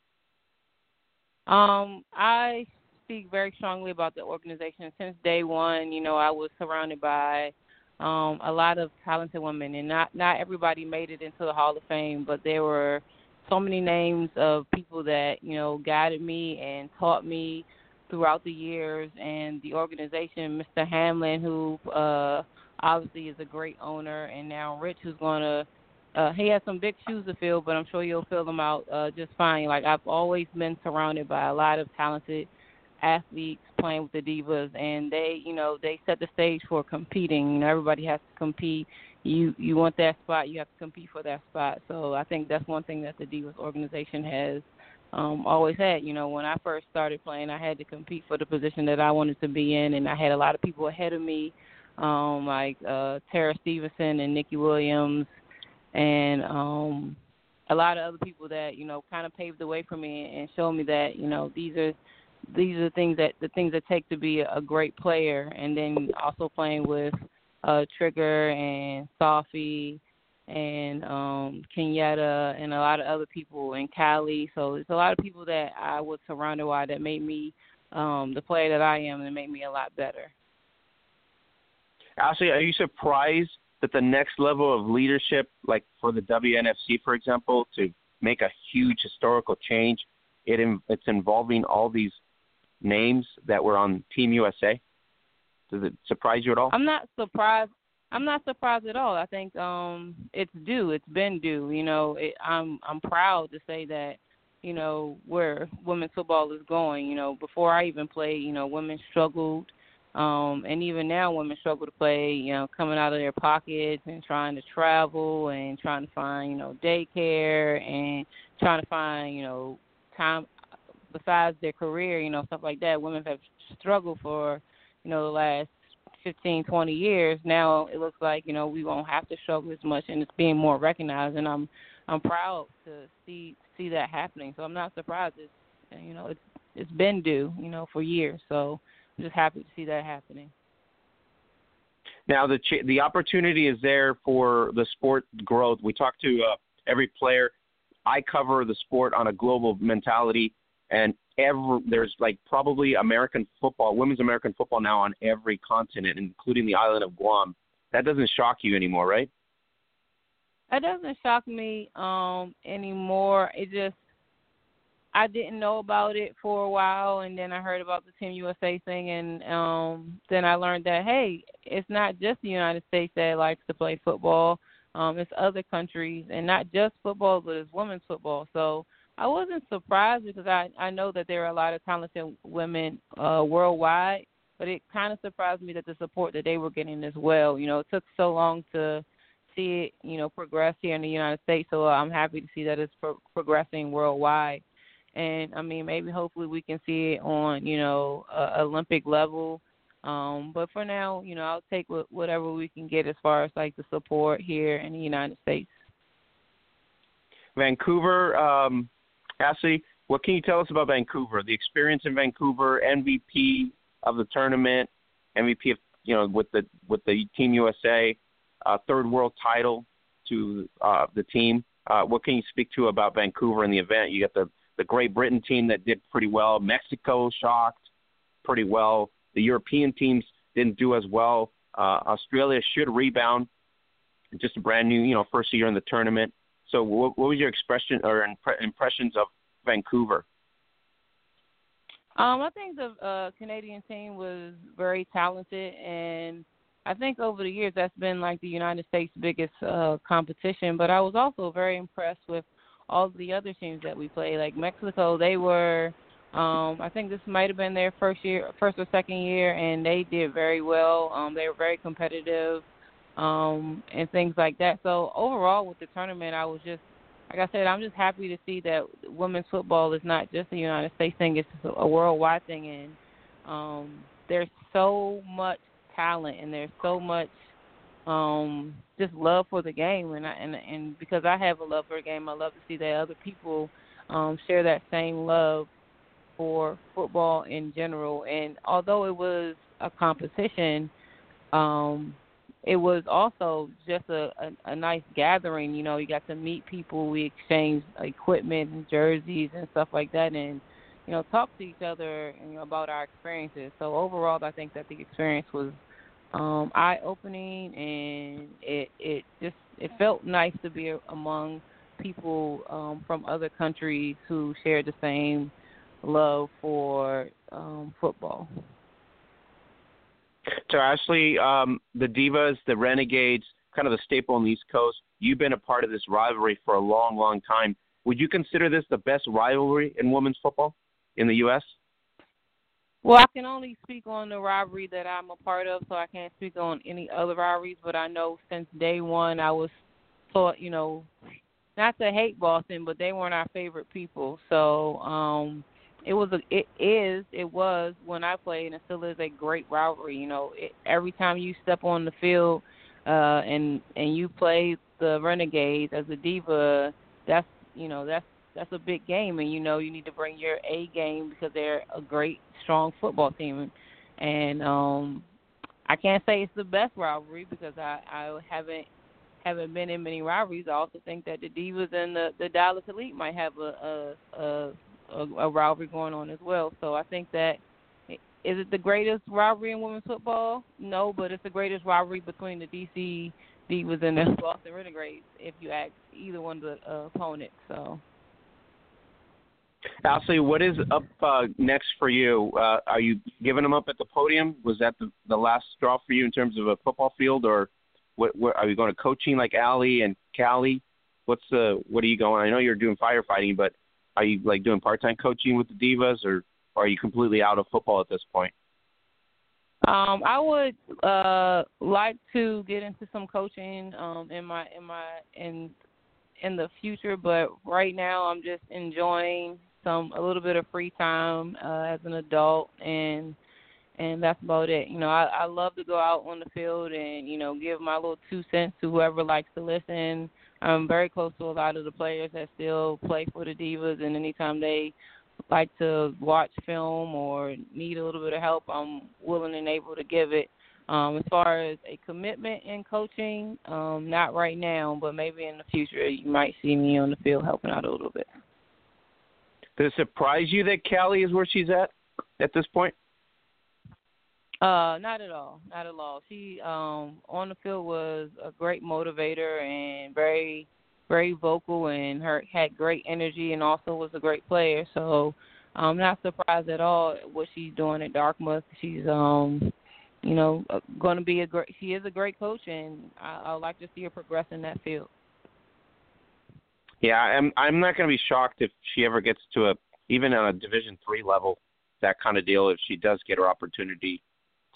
Um, I speak very strongly about the organization. Since day one, you know, I was surrounded by um, a lot of talented women, and not not everybody made it into the Hall of Fame, but there were so many names of people that you know guided me and taught me throughout the years, and the organization, Mr. Hamlin, who uh, obviously is a great owner, and now Rich, who's going to uh, he has some big shoes to fill, but I'm sure you'll fill them out uh, just fine. Like I've always been surrounded by a lot of talented athletes playing with the divas, and they, you know, they set the stage for competing. You know, everybody has to compete. You you want that spot, you have to compete for that spot. So I think that's one thing that the divas organization has um always had. You know, when I first started playing, I had to compete for the position that I wanted to be in, and I had a lot of people ahead of me, um, like uh Tara Stevenson and Nikki Williams, and um a lot of other people that you know kind of paved the way for me and showed me that you know these are these are the things that the things that take to be a great player, and then also playing with uh, Trigga and Safi and um Kenyatta and a lot of other people and Callie. So it's a lot of people that I was surrounded by that made me um the player that I am and made me a lot better. Ashley, are you surprised that the next level of leadership, like for the WNFC, for example, to make a huge historical change, it it's involving all these names that were on Team USA? Does it surprise you at all? I'm not surprised. I'm not surprised at all. I think um it's due. It's been due. You know, it, I'm I'm proud to say that you know where women's football is going. You know, before I even played, you know, women struggled, um, and even now women struggle to play. You know, coming out of their pockets and trying to travel and trying to find you know daycare and trying to find you know time besides their career, you know, stuff like that, women have struggled for, you know, the last 15, 20 years. Now it looks like, you know, we won't have to struggle as much and it's being more recognized and I'm I'm proud to see see that happening. So I'm not surprised it's you know, it's it's been due, you know, for years. So I'm just happy to see that happening. Now the ch- the opportunity is there for the sport growth. We talk to uh, every player. I cover the sport on a global mentality and every there's like probably American football, women's American football now on every continent, including the island of Guam. That doesn't shock you anymore, right? It doesn't shock me um anymore. It just I didn't know about it for a while and then I heard about the Team USA thing and um then I learned that hey, it's not just the United States that likes to play football. Um it's other countries and not just football but it's women's football. So I wasn't surprised because I I know that there are a lot of talented women uh worldwide, but it kind of surprised me that the support that they were getting as well. You know, it took so long to see it, you know, progress here in the United States. So I'm happy to see that it's pro- progressing worldwide. And I mean, maybe hopefully we can see it on, you know, uh, Olympic level. Um, but for now, you know, I'll take wh- whatever we can get as far as like the support here in the United States. Vancouver, um, Ashley, what can you tell us about Vancouver? The experience in Vancouver, MVP of the tournament, MVP of you know with the with the Team USA, uh, third world title to uh, the team. Uh, what can you speak to about Vancouver in the event? You got the the Great Britain team that did pretty well. Mexico shocked pretty well. The European teams didn't do as well. Uh, Australia should rebound. Just a brand new, you know, first year in the tournament. So, what, what was your expression or impre- impressions of Vancouver? Um, I think the uh, Canadian team was very talented, and I think over the years that's been like the United States' biggest uh, competition. But I was also very impressed with all the other teams that we played. Like Mexico, they were. Um, I think this might have been their first year, first or second year, and they did very well. Um, they were very competitive um, and things like that. So overall, with the tournament, I was just like I said, I'm just happy to see that women's football is not just a United States thing; it's a worldwide thing, and um, there's so much talent and there's so much um just love for the game and I, and and because I have a love for the game, I love to see that other people um share that same love for football in general. And although it was a competition, um it was also just a, a, a nice gathering. You know, you got to meet people. We exchanged equipment and jerseys and stuff like that, and you know, talk to each other you know, about our experiences. So overall, I think that the experience was um, eye opening, and it it just it felt nice to be among people um, from other countries who shared the same love for um, football. So Ashley, um, the Divas, the Renegades, kind of the staple on the East Coast. You've been a part of this rivalry for a long, long time. Would you consider this the best rivalry in women's football in the U.S.? Well, I can only speak on the rivalry that I'm a part of, so I can't speak on any other rivalries. But I know since day one, I was taught, you know, not to hate Boston, but they weren't our favorite people. So um it was a, it is, it was when I played, and still is a great rivalry. You know, it, every time you step on the field, uh, and and you play the Renegades as a diva, that's you know that's that's a big game, and you know you need to bring your A game because they're a great, strong football team. And um, I can't say it's the best rivalry because I I haven't haven't been in many rivalries. I also think that the Divas and the the Dallas Elite might have a a a, a, a rivalry going on as well. So I think that is it the greatest rivalry in women's football? No, but it's the greatest rivalry between the DC Divas and the Boston Renegades if you ask either one of the uh, opponents. So Ashley, what is up uh, next for you? Uh, are you giving them up at the podium? Was that the, the last straw for you in terms of a football field, or what, what, are you going to coaching like Allie and Callie? What's the what are you going? I know you're doing firefighting, but are you like doing part time coaching with the Divas, or, or are you completely out of football at this point? Um, I would uh like to get into some coaching um in my in my in in the future, but right now I'm just enjoying some a little bit of free time uh, as an adult and and that's about it. You know, I, I love to go out on the field and you know give my little two cents to whoever likes to listen. I'm very close to a lot of the players that still play for the Divas, and anytime they like to watch film or need a little bit of help, I'm willing and able to give it. Um, as far as a commitment in coaching, um, not right now, but maybe in the future you might see me on the field helping out a little bit. Does it surprise you that Callie is where she's at at this point? Uh, not at all. Not at all. She um on the field was a great motivator and very very vocal and her had great energy and also was a great player. So I'm not surprised at all what she's doing at Dartmouth. She's um you know going to be a great she is a great coach and I I like to see her progress in that field. Yeah, I'm I'm not going to be shocked if she ever gets to a even on a Division three level, that kind of deal. If she does get her opportunity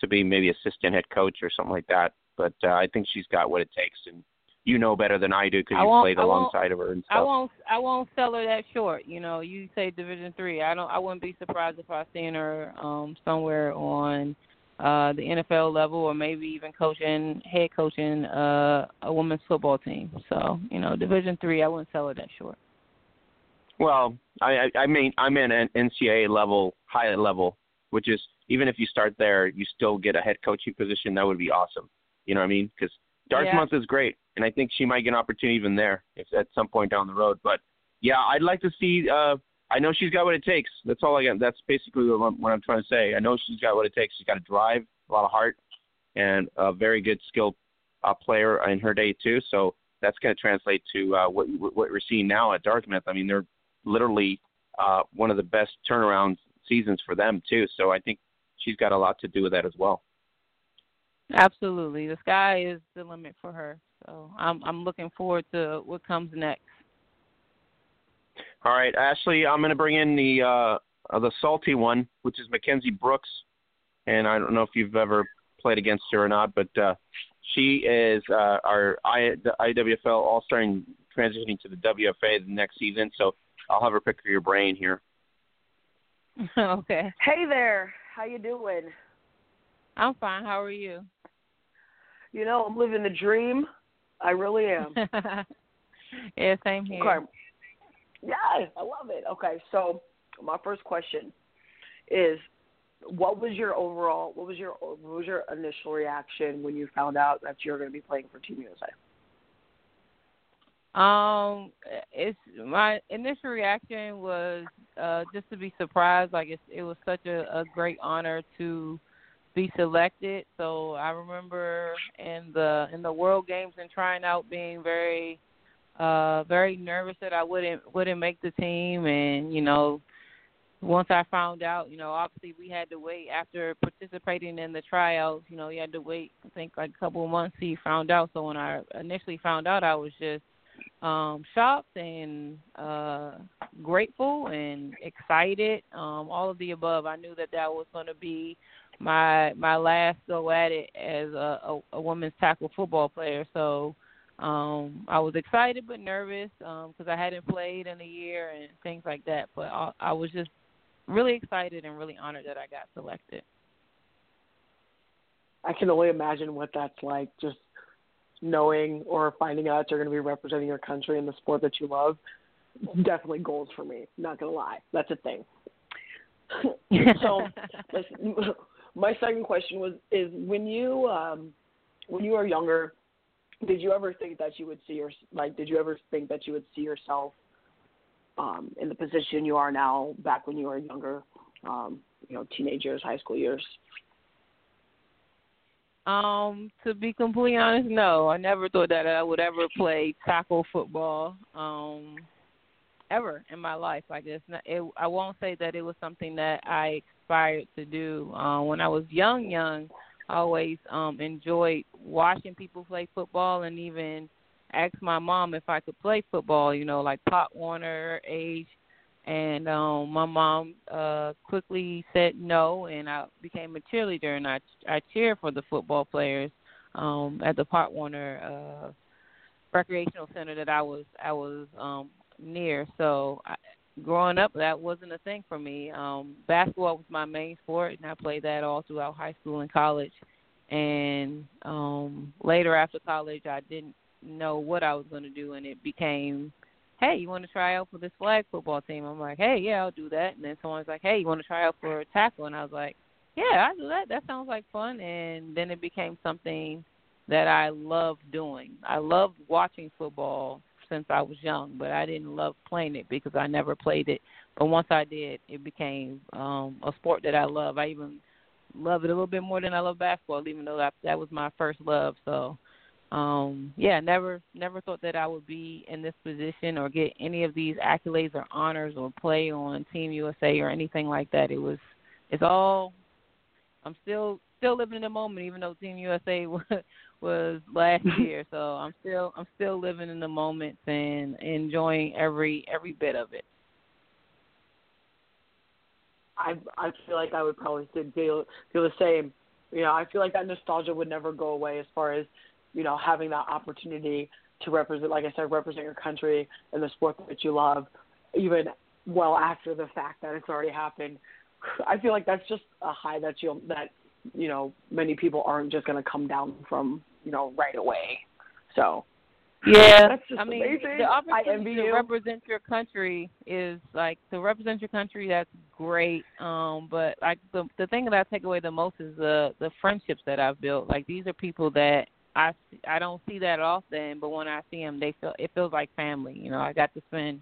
to be maybe assistant head coach or something like that, but uh, I think she's got what it takes, and you know better than I do because you played alongside of her and stuff. I won't I won't sell her that short. You know, you say Division three. I don't. I wouldn't be surprised if I seen her um somewhere on uh, the NFL level, or maybe even coaching, head coaching uh, a women's football team. So, you know, Division three, I wouldn't sell it that short. Well, I I mean I'm in an NCAA level, high level, which is even if you start there, you still get a head coaching position. That would be awesome. You know what I mean? Because Dartmouth yeah. is great, and I think she might get an opportunity even there if at some point down the road. But yeah, I'd like to see. uh I know she's got what it takes. That's all I got. That's basically what I'm, what I'm trying to say. I know she's got what it takes. She's got a drive, a lot of heart, and a very good skilled uh, player in her day too. So that's going to translate to uh, what what we're seeing now at Dartmouth. I mean, they're literally uh, one of the best turnaround seasons for them too. So I think she's got a lot to do with that as well. Absolutely, the sky is the limit for her. So I'm I'm looking forward to what comes next. All right, Ashley, I'm going to bring in the uh, uh, the salty one, which is Mackenzie Brooks, and I don't know if you've ever played against her or not, but uh, she is uh, our I, the IWFL All Star in transitioning to the WFA the next season. So I'll have her pick your brain here. okay. Hey there, how you doing? I'm fine. How are you? You know, I'm living the dream. I really am. yeah, same here. Okay. Yeah, I love it. Okay, so my first question is what was your overall what was your what was your initial reaction when you found out that you're going to be playing for Team USA? Um, it's my initial reaction was uh just to be surprised. Like it's, it was such a, a great honor to be selected. So I remember in the in the World Games and trying out being very uh very nervous that I wouldn't wouldn't make the team and you know once I found out, you know, obviously we had to wait after participating in the tryouts, you know, you had to wait I think like a couple of months He found out. So when I initially found out I was just um shocked and uh grateful and excited um all of the above. I knew that that was going to be my my last go at it as a, a a women's tackle football player. So um i was excited but nervous um because i hadn't played in a year and things like that. But I, I was just really excited and really honored that i got selected. I can only imagine what that's like just knowing or finding out you're going to be representing your country in the sport that you love. Definitely goals for me. Not going to lie, that's a thing. so, my second question was: is when you um, when you were younger, did you ever think that you would see your like? Did you ever think that you would see yourself um, in the position you are now back when you were younger? Um, you know, teenage years, high school years. Um, to be completely honest, no. I never thought that I would ever play tackle football. Um, ever in my life. Like it's not, it, I won't say that it was something that I aspired to do. Uh, when I was young, young, I always um enjoyed watching people play football and even asked my mom if I could play football. You know, like Pop Warner age, and um my mom uh quickly said no, and I became a cheerleader and I I cheered for the football players um at the Pop Warner uh recreational center that I was I was um near. So I, growing up, that wasn't a thing for me. Um, basketball was my main sport, and I played that all throughout high school and college. And um, later after college, I didn't know what I was going to do, and it became, hey, you want to try out for this flag football team? I'm like, hey, yeah, I'll do that. And then someone's like, hey, you want to try out for a tackle? And I was like, yeah, I do that. That sounds like fun. And then it became something that I loved doing. I loved watching football since I was young, but I didn't love playing it because I never played it. But once I did, it became um a sport that I love. I even love it a little bit more than I love basketball, even though that that was my first love. So, um yeah, never never thought that I would be in this position or get any of these accolades or honors or play on Team USA or anything like that. It was it's all I'm still still living in the moment, even though Team USA was, was last year. So I'm still I'm still living in the moment and enjoying every every bit of it. I I feel like I would probably feel feel the same. You know, I feel like that nostalgia would never go away as far as you know having that opportunity to represent, like I said, represent your country and the sport that you love, even well after the fact that it's already happened. I feel like that's just a high that you that you know many people aren't just going to come down from you know right away. So yeah, that's just I mean amazing. the I opportunity to you. represent your country is like to represent your country. That's great. Um, but like the the thing that I take away the most is the the friendships that I've built. Like these are people that I I don't see that often, but when I see them, they feel it feels like family. You know, I got to spend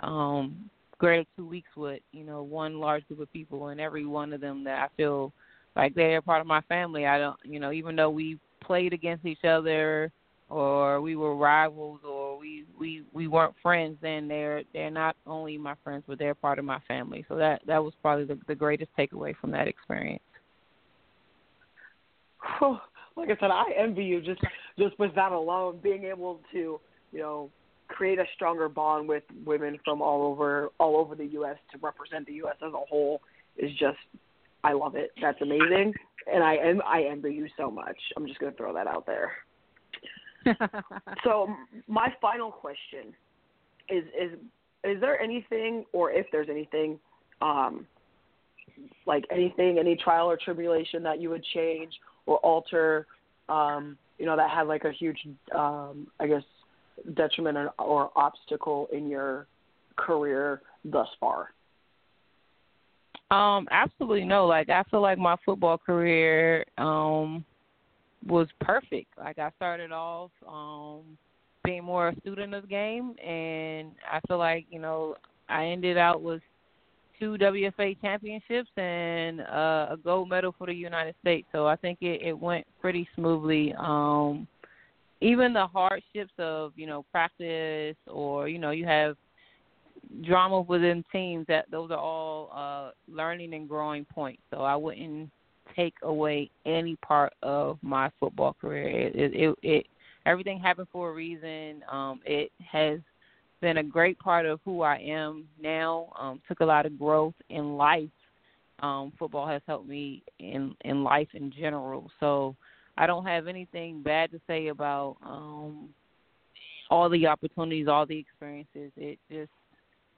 um greater two weeks with you know one large group of people, and every one of them that I feel like they're part of my family. I don't, you know, even though we played against each other or we were rivals or we we we weren't friends, then they're they're not only my friends, but they're part of my family. So that that was probably the, the greatest takeaway from that experience. Like I said, I envy you just just with that alone, being able to you know create a stronger bond with women from all over all over the U.S. to represent the U.S. as a whole is just I love it. That's amazing, and I am I envy you so much. I'm just gonna throw that out there. so my final question is is is there anything or if there's anything um like anything any trial or tribulation that you would change or alter um you know that had like a huge um i guess detriment or, or obstacle in your career thus far? Um absolutely no. Like i feel like my football career um was perfect. Like i started off um being more a student of the game and i feel like you know i ended out with two WFA championships and uh, a gold medal for the United States. So I think it, it went pretty smoothly. Um, even the hardships of you know practice or you know you have drama within teams that those are all uh, learning and growing points. So I wouldn't take away any part of my football career. It, it, it, everything happened for a reason. Um, it has been a great part of who I am now. Um, took a lot of growth in life. Um, football has helped me in in life in general. So I don't have anything bad to say about um, all the opportunities, all the experiences. It just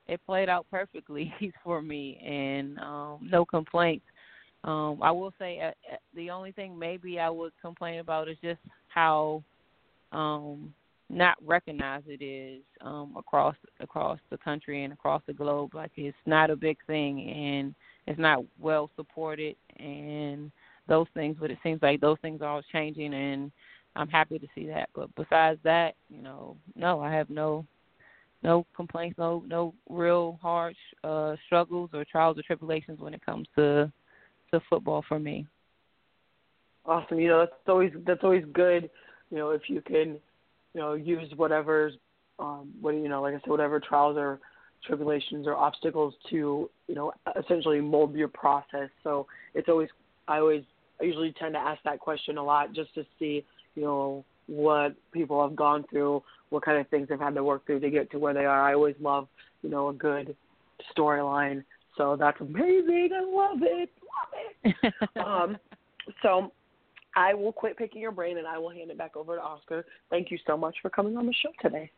it played out perfectly for me, and um, no complaints. Um, I will say uh, uh, the only thing maybe I would complain about is just how um, not recognized it is um, across across the country and across the globe. Like it's not a big thing and it's not well supported and those things. But it seems like those things are all changing and I'm happy to see that. But besides that, you know, no, I have no no complaints, no no real hard uh, struggles or trials or tribulations when it comes to to football for me. Awesome. You know, that's always that's always good. You know, if you can you know, use whatever's um what you know, like I said, whatever trials or tribulations or obstacles to, you know, essentially mold your process. So it's always I always I usually tend to ask that question a lot just to see, you know, what people have gone through, what kind of things they've had to work through to get to where they are. I always love, you know, a good storyline. So that's amazing. I love it. Love it. um so I will quit picking your brain and I will hand it back over to Oscar. Thank you so much for coming on the show today.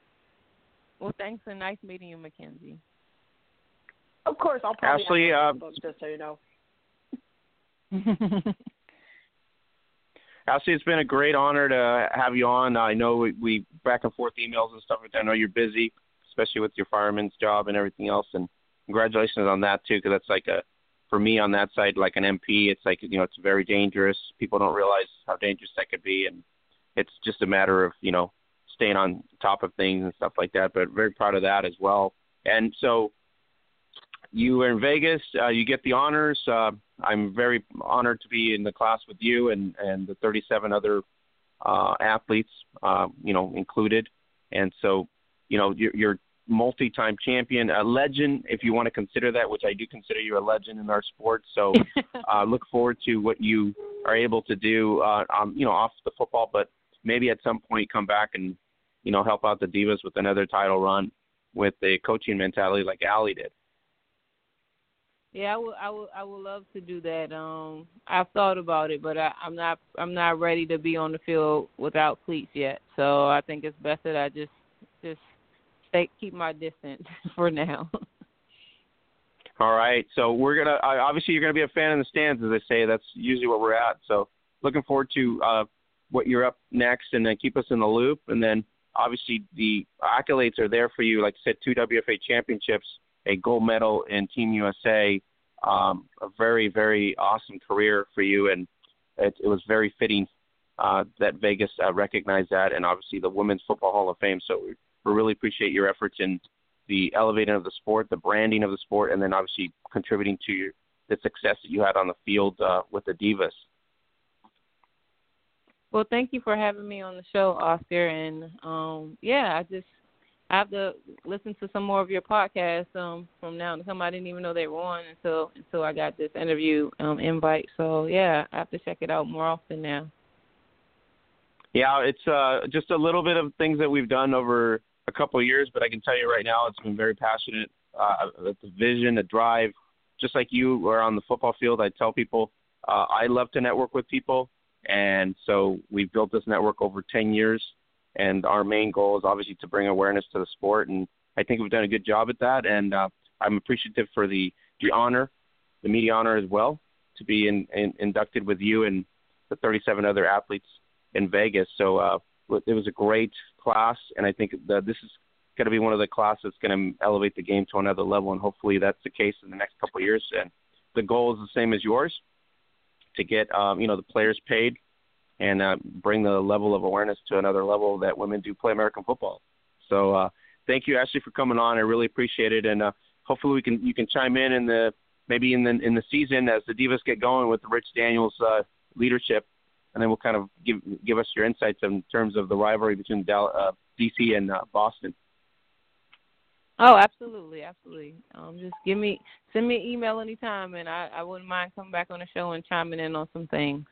Well, thanks and nice meeting you, Mackenzie. Of course, I'll probably Ashley, uh, just so you know. Ashley, it's been a great honor to have you on. I know we, we back and forth emails and stuff. I know you're busy, especially with your fireman's job and everything else. And congratulations on that too, because that's like a for me on that side, like an MP, it's like you know it's very dangerous. People don't realize how dangerous that could be, and it's just a matter of you know staying on top of things and stuff like that. But very proud of that as well. And so you were in Vegas, uh, you get the honors. Uh, I'm very honored to be in the class with you and and the 37 other uh, athletes, uh, you know, included. And so, you know, you're, you're multi-time champion, a legend, if you want to consider that, which I do consider you a legend in our sport. So, uh, look forward to what you are able to do, uh, um, you know, off the football, but maybe at some point come back and, you know, help out the Divas with another title run with a coaching mentality like Allie did. Yeah, I would, I would, I would love to do that. Um, I've thought about it, but I, I'm not, I'm not ready to be on the field without cleats yet. So I think it's best that I just, just stay keep my distance for now. All right. So we're gonna obviously you're gonna be a fan in the stands, as I say. That's usually where we're at. So looking forward to uh, what you're up next, and then keep us in the loop. And then obviously the accolades are there for you. Like I said, two WFA championships, a gold medal in Team USA. Um, a very very awesome career for you, and it, it was very fitting uh, that Vegas uh, recognized that, and obviously the Women's Football Hall of Fame. So we really appreciate your efforts in the elevating of the sport, the branding of the sport, and then obviously contributing to your, the success that you had on the field uh, with the Divas. Well, thank you for having me on the show, Oscar. And um, yeah, I just I have to listen to some more of your podcasts um, from now to come. I didn't even know they were on until until I got this interview um, invite. So yeah, I have to check it out more often now. Yeah, it's uh, just a little bit of things that we've done over a couple of years, but I can tell you right now, it's been very passionate. Uh, the vision, the drive, just like you are on the football field. I tell people uh, I love to network with people, and so we've built this network over 10 years, and our main goal is obviously to bring awareness to the sport, and I think we've done a good job at that, and uh, I'm appreciative for the the honor, the media honor as well, to be in, in, inducted with you and the 37 other athletes in Vegas. So uh, it was a great class, and I think that this is going to be one of the classes that's going to elevate the game to another level, and hopefully that's the case in the next couple of years. And the goal is the same as yours, to get um, you know the players paid and uh, bring the level of awareness to another level that women do play American football. So uh, thank you, Ashley, for coming on. I really appreciate it, and uh, hopefully we can you can chime in in the maybe in the in the season as the Divas get going with the Rich Daniels uh, leadership, and then we'll kind of give give us your insights in terms of the rivalry between Dallas, uh, DC and uh, Boston. Oh, absolutely, absolutely. Um, just give me send me an email anytime, and I, I wouldn't mind coming back on the show and chiming in on some things.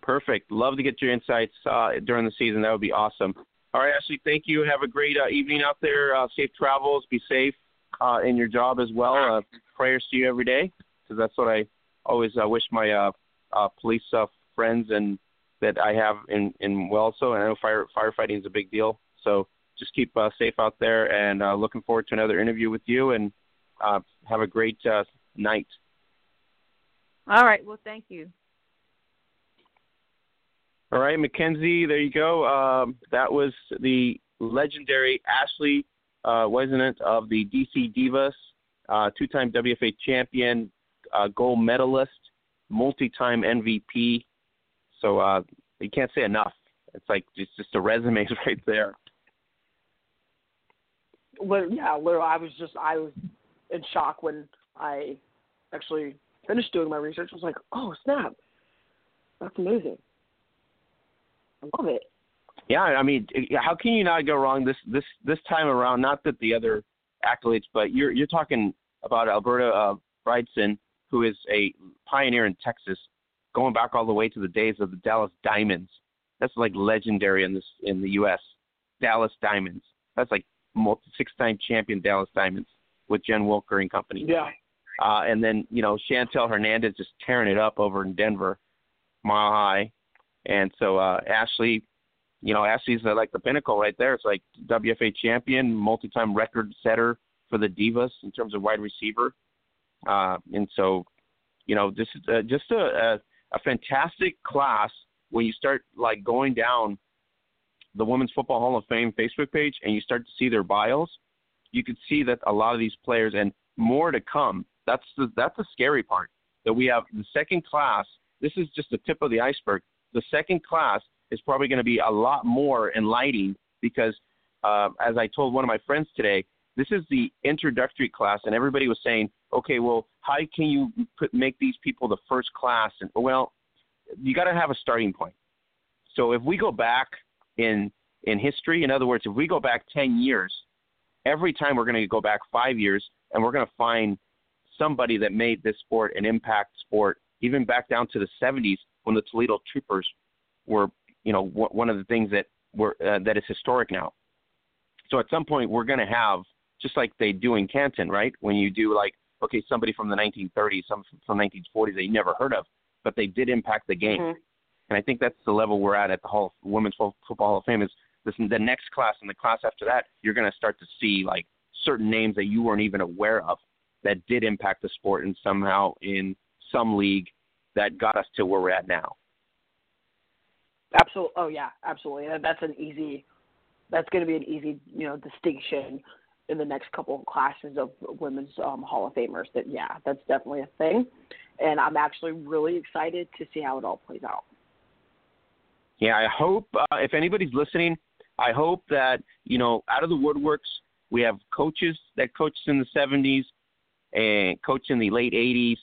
Perfect. Love to get your insights uh, during the season. That would be awesome. All right, Ashley. Thank you. Have a great uh, evening out there. Uh, safe travels. Be safe uh, in your job as well. Uh, prayers to you every day, because that's what I always uh, wish my uh, uh, police uh, friends and that I have in in Wellesley. And I know fire firefighting is a big deal. So just keep uh, safe out there, and uh, looking forward to another interview with you. And uh, have a great uh, night. All right. Well, thank you. All right, Mackenzie, there you go. Um, that was the legendary Ashley uh, of the DC Divas, uh, two-time WFA champion, uh, gold medalist, multi-time MVP. So uh, you can't say enough. It's like it's just a resume right there. Yeah, literally, I was just I was in shock when I actually finished doing my research. I was like, oh snap, that's amazing. I love it. Yeah, I mean, how can you not go wrong this this this time around? Not that the other accolades, but you're you're talking about Alberta uh, Brydson, who is a pioneer in Texas, going back all the way to the days of the Dallas Diamonds. That's like legendary in this in the U.S. Dallas Diamonds. That's like multi, six-time champion Dallas Diamonds with Jen Welter and company. Yeah. Uh, and then you know Chantel Hernandez just tearing it up over in Denver, Mile High. And so uh, Ashley, you know, Ashley's uh, like the pinnacle right there. It's like WFA champion, multi-time record setter for the Divas in terms of wide receiver. Uh, and so, you know, this is uh, just a, a, a fantastic class when you start like going down the Women's Football Hall of Fame Facebook page and you start to see their bios. You could see that a lot of these players and more to come. That's the that's the scary part. That we have the second class. This is just the tip of the iceberg the second class is probably going to be a lot more enlightening because, uh, as I told one of my friends today, this is the introductory class, and everybody was saying, okay, well, how can you put, make these people the first class? And well, you got to have a starting point. So if we go back in in history, in other words, if we go back 10 years, every time we're going to go back five years, and we're going to find somebody that made this sport an impact sport, even back down to the 70s when the Toledo Troopers were, you know, one of the things that were uh, that is historic now. So at some point we're going to have just like they do in Canton, right? When you do like okay, somebody from the 1930s, some from 1940s that you never heard of, but they did impact the game. Mm-hmm. And I think that's the level we're at at the Hall of, Women's Football Hall of Fame. Is this the next class and the class after that? You're going to start to see like certain names that you weren't even aware of that did impact the sport and somehow in some league that got us to where we're at now. Absolutely. Oh yeah, absolutely. That's an easy. That's going to be an easy, you know, distinction in the next couple of classes of women's um, Hall of Famers. That yeah, that's definitely a thing, and I'm actually really excited to see how it all plays out. Yeah, I hope uh, if anybody's listening, I hope that you know out of the woodworks we have coaches that coached in the 70s and coached in the late 80s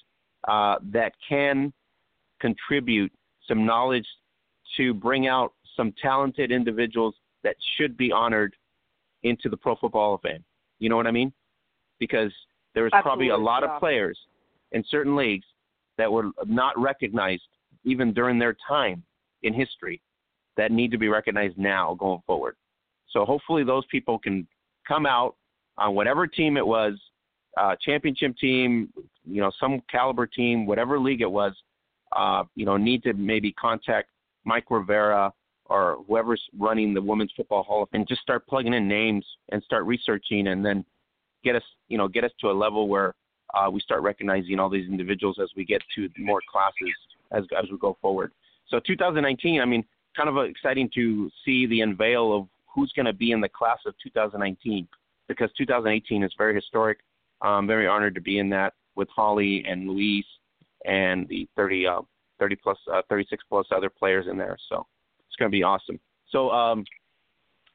uh, that can contribute some knowledge to bring out some talented individuals that should be honored into the Pro Football Hall of Fame. You know what I mean? Because there's probably a lot yeah. of players in certain leagues that were not recognized even during their time in history that need to be recognized now going forward. So hopefully those people can come out on whatever team it was, uh, championship team, you know, some caliber team, whatever league it was, uh, you know, need to maybe contact Mike Rivera or whoever's running the Women's Football Hall, of Fame, and just start plugging in names and start researching, and then get us, you know, get us to a level where uh, we start recognizing all these individuals as we get to more classes as as we go forward. So 2019, I mean, kind of exciting to see the unveil of who's going to be in the class of 2019 because 2018 is very historic. I'm very honored to be in that with Holly and Luis and the 30, uh, 30 plus, uh, 36 plus other players in there. So going to be awesome. So, um,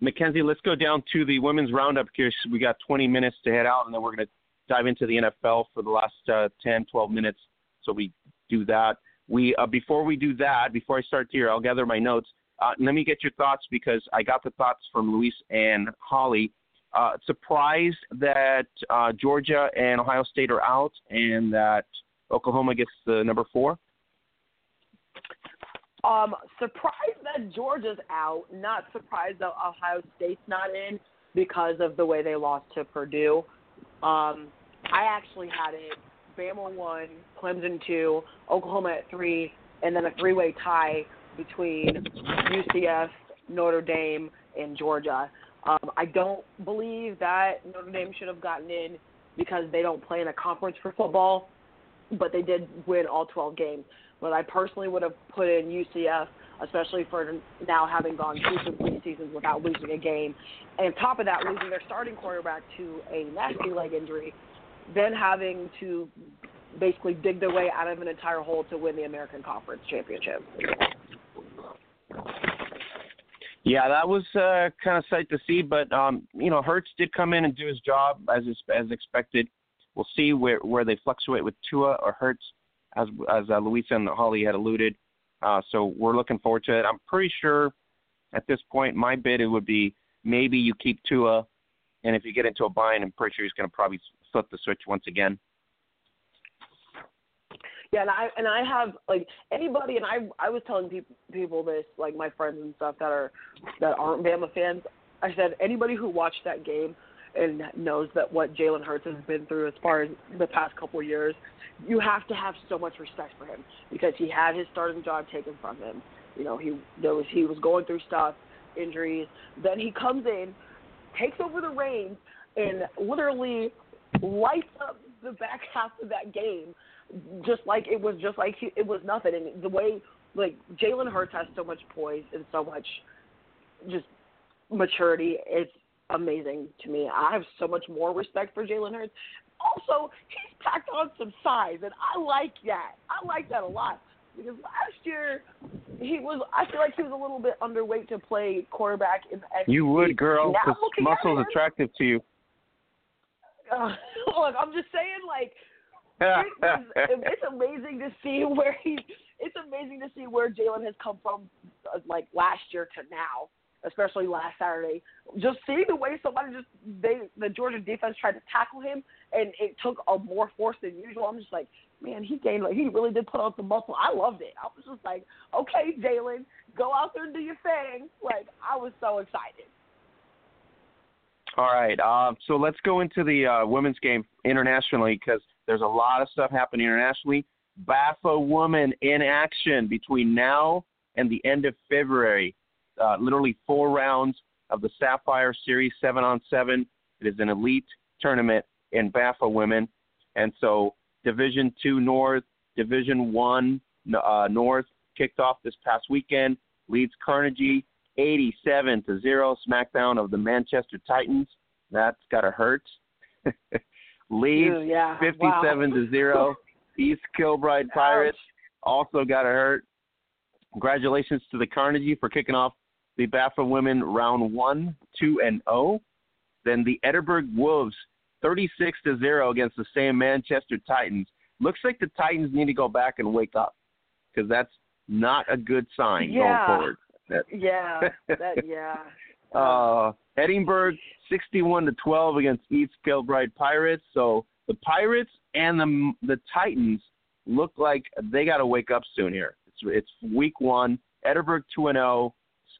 Mackenzie, let's go down to the women's roundup because we got 20 minutes to head out, and then we're going to dive into the NFL for the last uh, 10, 12 minutes. So we do that. We uh, before we do that, before I start here, I'll gather my notes. Uh, let me get your thoughts because I got the thoughts from Luis and Holly. Uh, surprised that uh, Georgia and Ohio State are out and that Oklahoma gets the number four. Um, surprised that Georgia's out. Not surprised that Ohio State's not in because of the way they lost to Purdue. Um, I actually had it Bama one, Clemson two, Oklahoma at three, and then a three-way tie between UCF, Notre Dame, and Georgia. Um, I don't believe that Notre Dame should have gotten in because they don't play in a conference for football, but they did win all 12 games. But I personally would have put in UCF, especially for now having gone two complete seasons without losing a game. And top of that, losing their starting quarterback to a nasty leg injury, then having to basically dig their way out of an entire hole to win the American Conference Championship. Yeah, that was uh, kind of sight to see, but um, you know, Hurts did come in and do his job as as expected. We'll see where where they fluctuate with Tua or Hurts, as as uh, Luisa and Holly had alluded. Uh, so we're looking forward to it. I'm pretty sure at this point, my bid it would be maybe you keep Tua, and if you get into a bind, I'm pretty sure he's going to probably flip the switch once again. Yeah, and I and I have like anybody, and I I was telling people people this like my friends and stuff that are that aren't Bama fans. I said anybody who watched that game and knows that what Jalen Hurts has been through as far as the past couple of years, you have to have so much respect for him because he had his starting job taken from him. You know, he there was he was going through stuff, injuries. Then he comes in, takes over the reins, and literally lights up the back half of that game just like it was just like he, it was nothing. And the way like Jalen Hurts has so much poise and so much just maturity, it's amazing to me. I have so much more respect for Jalen Hurts. Also, he's packed on some size, and I like that. I like that a lot because last year he was. I feel like he was a little bit underweight to play quarterback in the SEC. You would, girl, because muscle's attractive to you. Uh, look, I'm just saying, like it was, it's amazing to see where he. It's amazing to see where Jalen has come from, uh, like last year to now, especially last Saturday. Just seeing the way somebody just they the Georgia defense tried to tackle him, and it took a more force than usual. I'm just like, man, he gained like he really did put on some muscle. I loved it. I was just like, okay, Jalen, go out there and do your thing. Like I was so excited. All right, uh, so let's go into the uh, women's game internationally because there's a lot of stuff happening internationally. BAFA Woman in action between now and the end of February. Uh, literally four rounds of the Sapphire Series, seven on seven. It is an elite tournament in BAFA Women, and so Division Two North, Division One uh, North kicked off this past weekend. Leeds Carnegie 87 to zero. Smackdown of the Manchester Titans. That's gotta hurt. Leeds Ooh, yeah. 57 wow. to 0. East Kilbride Pirates also got a hurt. Congratulations to the Carnegie for kicking off the BAFA women round 1, 2 and 0. Then the Edinburgh Wolves 36 to 0 against the same Manchester Titans. Looks like the Titans need to go back and wake up because that's not a good sign yeah. going forward. That, yeah, that, yeah. Uh, Edinburgh 61 to 12 against East Kilbride Pirates. So the Pirates and the the Titans look like they got to wake up soon here. It's it's week one. Edinburgh 2 and 0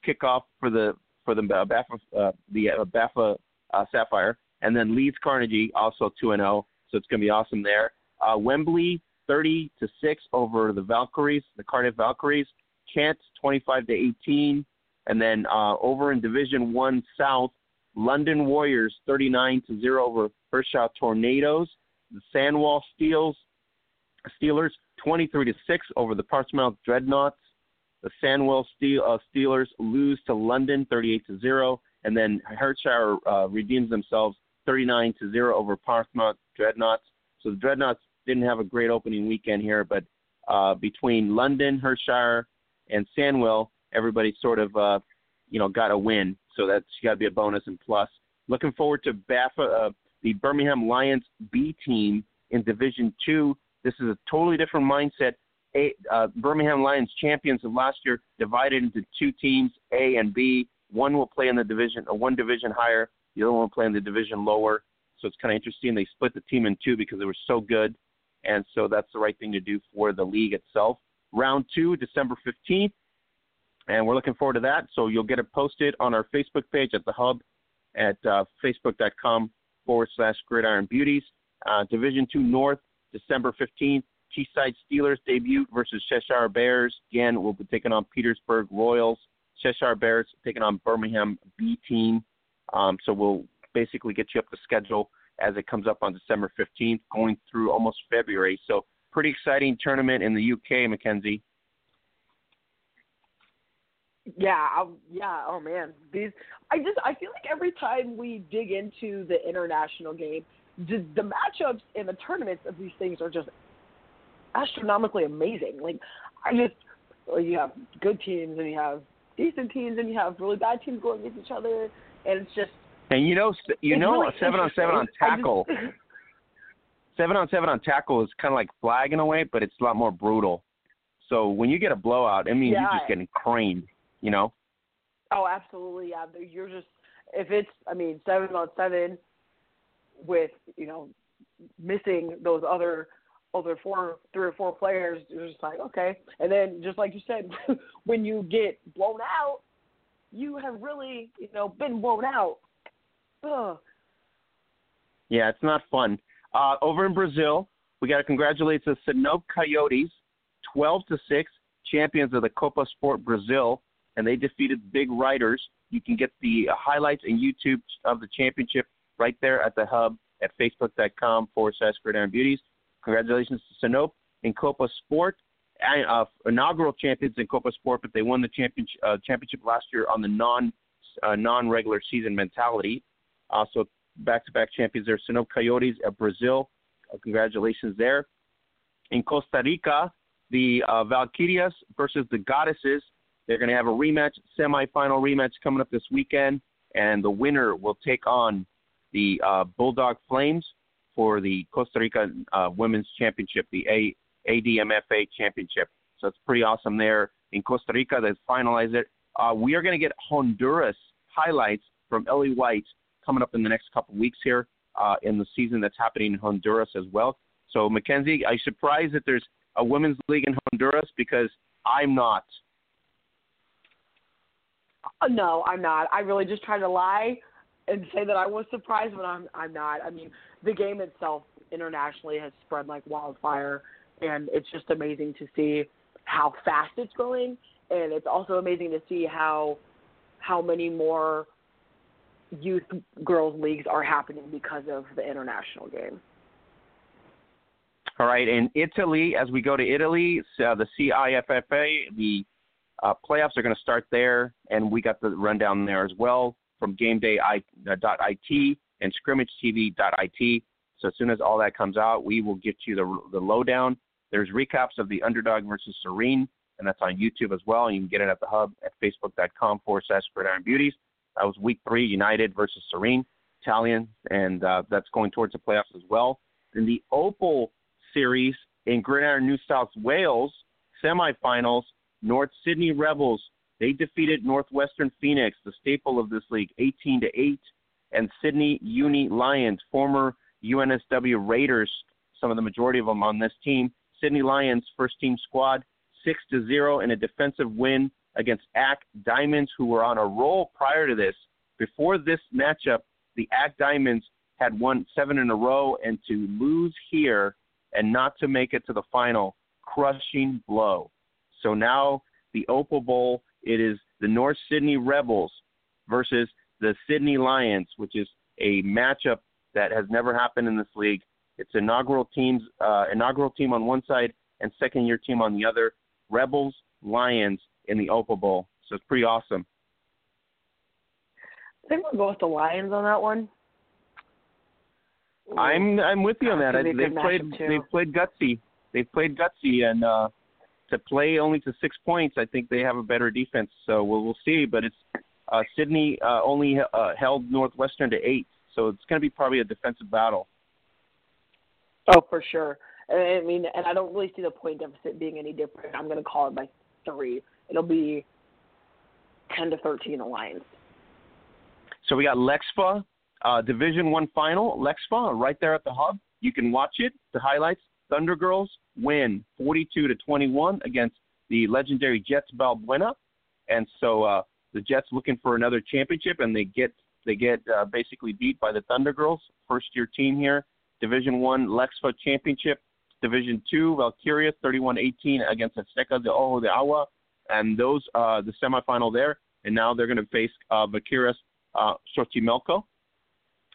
kickoff for the for the uh, BAFA uh, the uh, BAFA uh, Sapphire, and then Leeds Carnegie also 2 and 0. So it's going to be awesome there. Uh, Wembley 30 to 6 over the Valkyries, the Cardiff Valkyries. Kent 25 to 18 And then uh, over in Division One South, London Warriors 39 to zero over Hershey Tornadoes. The Sandwell Steels Steelers 23 to six over the Portsmouth Dreadnoughts. The Sandwell Steel, uh, Steelers lose to London 38 to zero, and then Hertshire uh, redeems themselves 39 to zero over Portsmouth Dreadnoughts. So the Dreadnoughts didn't have a great opening weekend here, but uh, between London, Hertshire, and Sandwell, everybody sort of uh, you know got a win. So that's got to be a bonus and plus. Looking forward to BAFA, uh, the Birmingham Lions B team in Division Two. This is a totally different mindset. A, uh, Birmingham Lions champions of last year divided into two teams, A and B. One will play in the division, uh, one division higher. The other one will play in the division lower. So it's kind of interesting. They split the team in two because they were so good, and so that's the right thing to do for the league itself. Round two, December 15th, and we're looking forward to that. So you'll get it posted on our Facebook page at the Hub at uh, facebook.com forward slash Gridiron Beauties. Uh, Division Two North, December 15th. Teesside Steelers debut versus Cheshire Bears. Again, we'll be taking on Petersburg Royals. Cheshire Bears taking on Birmingham B team. Um, so we'll basically get you up the schedule as it comes up on December 15th, going through almost February. So pretty exciting tournament in the UK, Mackenzie. Yeah, I'll, yeah. Oh man, these. I just I feel like every time we dig into the international game, the, the matchups and the tournaments of these things are just astronomically amazing. Like I just you have good teams and you have decent teams and you have really bad teams going against each other, and it's just. And you know, you know, really seven on seven on tackle. Just, seven on seven on tackle is kind of like flag in a way, but it's a lot more brutal. So when you get a blowout, I mean, yeah. you're just getting craned, you know? Oh, absolutely. Yeah, you're just if it's I mean seven on seven with you know missing those other other four three or four players, you're just like okay. And then just like you said, when you get blown out, you have really you know been blown out. Ugh. Yeah, it's not fun. Uh, over in Brazil, we got to congratulate the Sinop Coyotes, 12 to six, champions of the Copa Sport Brazil and they defeated Big Riders. You can get the highlights and YouTube of the championship right there at the hub at facebook.com forward slash Gridiron Beauties. Congratulations to Sinop in Copa Sport, uh, inaugural champions in Copa Sport, but they won the championship, uh, championship last year on the non uh, non regular season mentality. Uh, so back to back champions there, Sinop Coyotes of Brazil. Uh, congratulations there. In Costa Rica, the uh, Valkyrias versus the Goddesses they're going to have a rematch, semifinal rematch coming up this weekend, and the winner will take on the uh, Bulldog Flames for the Costa Rica uh, Women's Championship, the a- ADMFA Championship. So it's pretty awesome there in Costa Rica. They've finalized it. Uh, we are going to get Honduras highlights from Ellie White coming up in the next couple weeks here uh, in the season that's happening in Honduras as well. So, Mackenzie, I'm surprised that there's a women's league in Honduras because I'm not. Uh, no, I'm not. I really just try to lie and say that I was surprised, but I'm I'm not. I mean, the game itself internationally has spread like wildfire, and it's just amazing to see how fast it's growing, and it's also amazing to see how how many more youth girls leagues are happening because of the international game. All right, in Italy, as we go to Italy, uh, the CIFFA, the uh, playoffs are going to start there, and we got the rundown there as well from GameDay.it uh, and ScrimmageTV.it. So as soon as all that comes out, we will get you the the lowdown. There's recaps of the underdog versus Serene, and that's on YouTube as well. You can get it at the hub at facebook.com forward slash Gridiron Beauties. That was week three, United versus Serene, Italian, and uh, that's going towards the playoffs as well. In the Opal series in Gridiron New South Wales semifinals, North Sydney Rebels they defeated Northwestern Phoenix, the staple of this league, 18 to 8, and Sydney Uni Lions, former UNSW Raiders, some of the majority of them on this team. Sydney Lions first team squad, 6 to 0 in a defensive win against AC Diamonds, who were on a roll prior to this. Before this matchup, the AC Diamonds had won seven in a row, and to lose here and not to make it to the final, crushing blow. So now the Opal Bowl, it is the North Sydney Rebels versus the Sydney Lions, which is a matchup that has never happened in this league. It's inaugural teams, uh, inaugural team on one side and second year team on the other. Rebels, Lions in the Opal Bowl. So it's pretty awesome. I think we'll go with the Lions on that one. I'm I'm with you on that. That'd They've played they've played gutsy. They've played gutsy, and uh, to play only to six points, I think they have a better defense. So we'll we'll see. But it's uh, Sydney uh, only uh, held Northwestern to eight, so it's going to be probably a defensive battle. Oh, for sure. I mean, and I don't really see the point deficit being any different. I'm going to call it by three. It'll be ten to thirteen Lions. So we got Lexfa, uh, Division One final. Lexfa right there at the hub. You can watch it. The highlights: Thunder Girls win 42 to 21 against the legendary Jets Balbuena, and so uh, the Jets looking for another championship, and they get they get uh, basically beat by the Thunder Girls, first year team here. Division One Lexfa championship. Division Two Valkyria 31-18 against Azteca de Ojo de Agua, and those uh, the semifinal there. And now they're going to face uh, Valkyrias uh,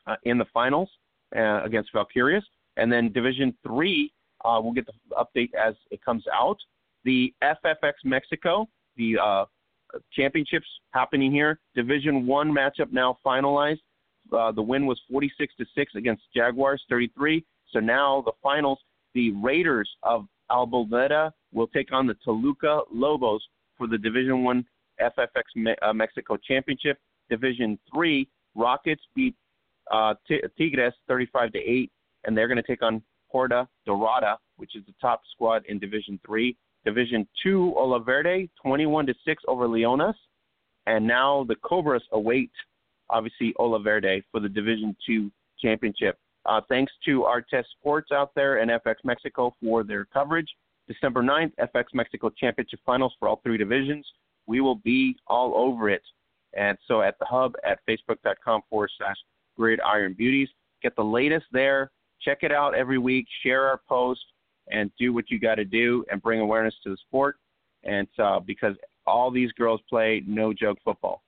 uh, in the finals uh, against Valkyrias. And then Division Three, uh, we'll get the update as it comes out. The FFX Mexico, the uh, championships happening here. Division One matchup now finalized. Uh, the win was 46 to six against Jaguars 33. So now the finals, the Raiders of Albuleta will take on the Toluca Lobos for the Division One FFX Me- uh, Mexico Championship. Division Three, Rockets beat uh, T- Tigres 35 to eight, and they're going to take on Horda Dorada, which is the top squad in Division Three. Division Two, Olaverde 21 to six over Leonas, and now the Cobras await obviously Olaverde for the Division Two championship. Uh, thanks to Artes Sports out there and FX Mexico for their coverage. December 9th, FX Mexico Championship Finals for all three divisions. We will be all over it. And so at the hub at facebook.com forward slash gridiron beauties. Get the latest there. Check it out every week. Share our post and do what you got to do and bring awareness to the sport. And uh, because all these girls play no joke football.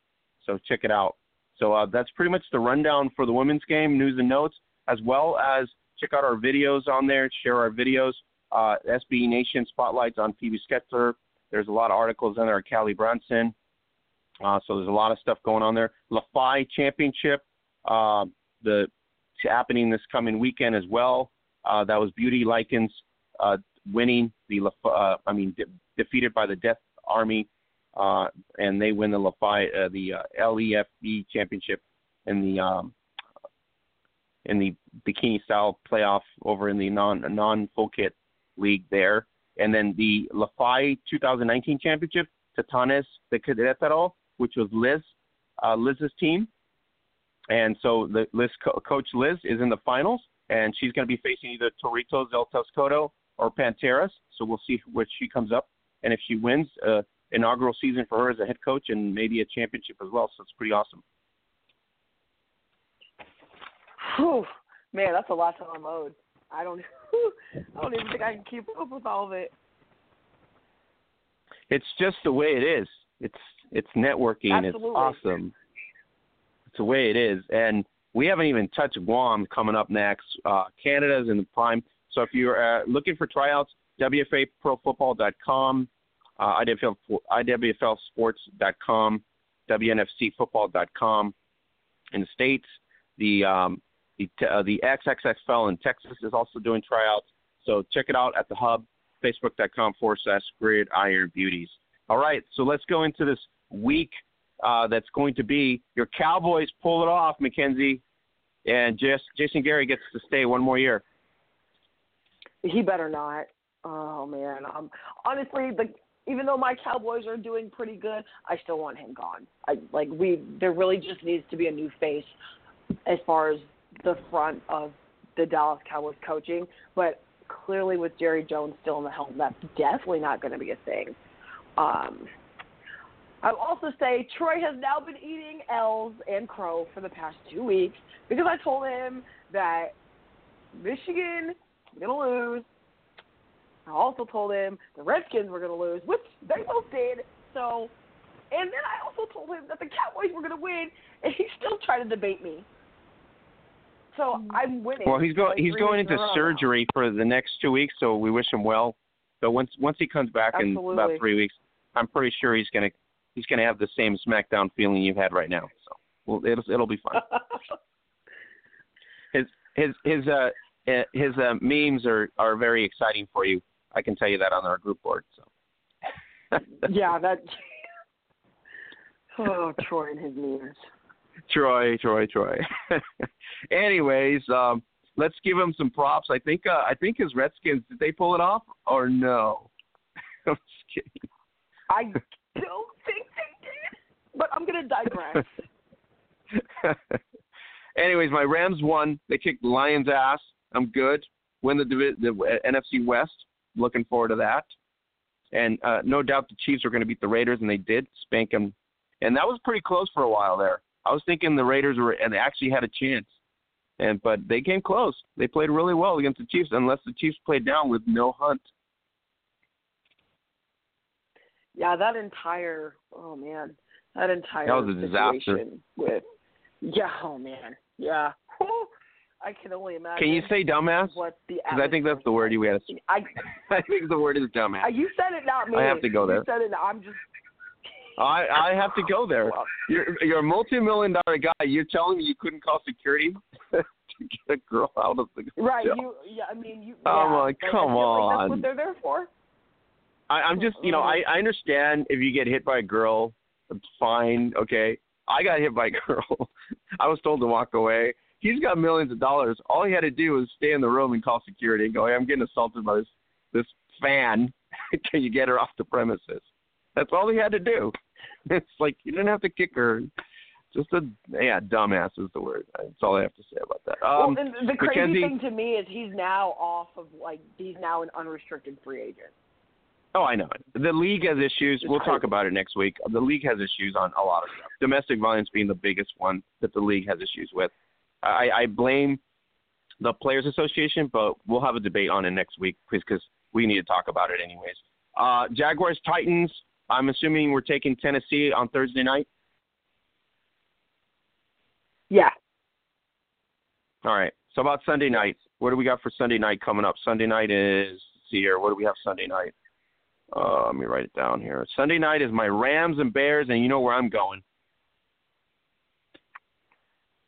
So check it out. So uh, that's pretty much the rundown for the women's game, news and notes, as well as check out our videos on there, share our videos. Uh, Nation spotlights on Phoebe Schecter. There's a lot of articles on there Callie Brownson. Uh, so there's a lot of stuff going on there. LaFi Championship, uh, the happening this coming weekend as well. Uh, that was Beauty Likens uh, winning the uh, I mean de- defeated by the Death Army, uh, and they win the LaFi uh, the uh, LEFB Championship in the um, in the bikini style playoff over in the non non full kit league there, and then the LaFi 2019 Championship, Titanes de Querétaro, which was Liz uh, Liz's team, and so the Liz co- coach Liz is in the finals, and she's going to be facing either Torritos del Toscoto or Panteras. So we'll see which she comes up, and if she wins, uh, inaugural season for her as a head coach, and maybe a championship as well. So it's pretty awesome. Whew, man, that's a lot to unload. I don't, I don't even think I can keep up with all of it. It's just the way it is. It's it's networking. Absolutely. It's awesome. It's the way it is, and we haven't even touched Guam coming up next. Uh, Canada's in the prime. So if you're uh, looking for tryouts, WFAProFootball.com, uh, IWFL, IWFLSports.com, WNFCFootball.com in the states. The um, the uh, the XXXFL in Texas is also doing tryouts. So check it out at the hub, facebook.com forward slash gridiron beauties. All right, so let's go into this week uh, that's going to be your Cowboys pull it off, McKenzie, and just Jason Garrett gets to stay one more year. He better not. Oh man, um, honestly, the even though my Cowboys are doing pretty good, I still want him gone. I like we there really just needs to be a new face as far as the front of the Dallas Cowboys coaching, but clearly with Jerry Jones still in the helm, that's definitely not going to be a thing. Um, I'll also say Troy has now been eating L's and crow for the past two weeks because I told him that Michigan was going to lose. I also told him the Redskins were going to lose, which they both did. So and then I also told him that the Cowboys were going to win, and he still tried to debate me. So mm-hmm. I'm winning. Well, he's going like he's going weeks in into now. surgery for the next two weeks, so we wish him well. So once once he comes back in about three weeks, I'm pretty sure he's gonna he's gonna have the same SmackDown feeling you've had right now. So well, it'll it'll be fun. his his his uh eh, his uh, memes are are very exciting for you. I can tell you that on our group board. So yeah, that. Oh, Troy and his memes. Troy, Troy, Troy. Anyways, um, let's give him some props. I think uh, I think his Redskins did they pull it off or no? I'm just kidding. I don't think they did, but I'm gonna digress. Anyways, my Rams won. They kicked the Lions' ass. I'm good. Win the, divi- the uh, NFC West. Looking forward to that. And uh, no doubt the Chiefs are going to beat the Raiders, and they did spank them. And that was pretty close for a while there. I was thinking the Raiders were, and they actually had a chance. And but they came close. They played really well against the Chiefs, unless the Chiefs played down with no Hunt. Yeah, that entire oh man, that entire That was a disaster. with yeah, oh man, yeah. Whew. I can only imagine. Can you say dumbass? what the? Because I think that's the word you had. I, I think the word is dumbass. You said it, not me. I have to go there. You said it. I'm just. I I have to go there. You're you're a multi-million dollar guy. You're telling me you couldn't call security to get a girl out of the right. hotel. You. Yeah. I mean, you. Oh, my- like, come like on. That's what they're there for. I, I'm just you know I I understand if you get hit by a girl, it's fine. Okay, I got hit by a girl. I was told to walk away. He's got millions of dollars. All he had to do was stay in the room and call security and go, "Hey, I'm getting assaulted by this this fan. Can you get her off the premises?" That's all he had to do. It's like you didn't have to kick her. Just a yeah, dumbass is the word. That's all I have to say about that. Um, well, the crazy Mackenzie- thing to me is he's now off of like he's now an unrestricted free agent. Oh, I know it. The league has issues. We'll talk about it next week. The league has issues on a lot of stuff. Domestic violence being the biggest one that the league has issues with. I, I blame the Players Association, but we'll have a debate on it next week because we need to talk about it anyways. Uh, Jaguars Titans. I'm assuming we're taking Tennessee on Thursday night. Yeah. All right. So about Sunday night, what do we got for Sunday night coming up? Sunday night is let's see here. What do we have Sunday night? Uh, let me write it down here. Sunday night is my Rams and Bears, and you know where I'm going.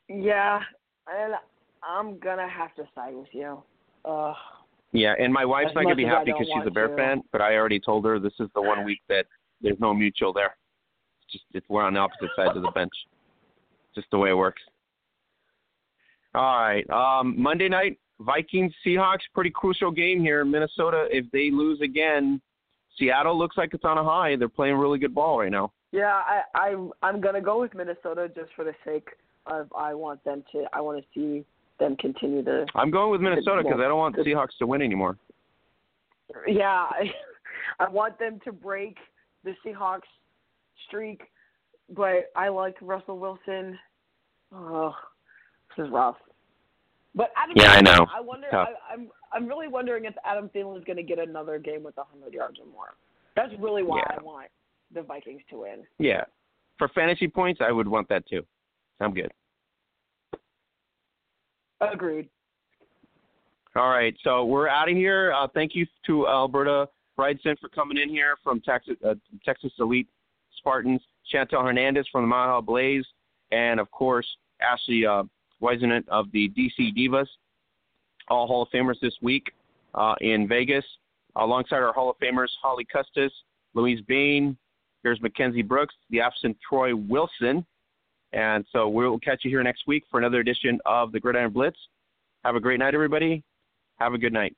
Yeah, and I'm gonna have to side with you. Uh, Yeah, and my wife's not gonna be happy because she's a Bear to. fan, but I already told her this is the one week that there's no mutual there. It's just it's, we're on the opposite sides of the bench. Just the way it works. All right. Um, Monday night, Vikings Seahawks, pretty crucial game here. Minnesota, if they lose again, Seattle looks like it's on a high. They're playing really good ball right now. yeah, I, I'm I'm gonna go with Minnesota just for the sake of I want them to I want to see them continue to. I'm going with Minnesota because I don't want the Seahawks to win anymore. Yeah, I, I want them to break the Seahawks streak, but I like Russell Wilson. Oh, this is rough. But Adam Yeah, I know. I wonder. Tough. I, I'm I'm really wondering if Adam Thielen is going to get another game with 100 yards or more. That's really why Yeah. I want the Vikings to win. Yeah. For fantasy points, I would want that too. I'm good. Agreed. All right, so we're out of here. Uh, thank you to Alberta Brydson for coming in here from Texas, uh, Texas Elite Spartans, Chantel Hernandez from the High Blaze, and of course Ashley uh, Whisonant of the DC Divas, all Hall of Famers this week uh, in Vegas, alongside our Hall of Famers Holly Custis, Louise Bain, here's Mackenzie Brooks, the absent Troy Wilson, and so we'll catch you here next week for another edition of the Gridiron Blitz. Have a great night, everybody. Have a good night.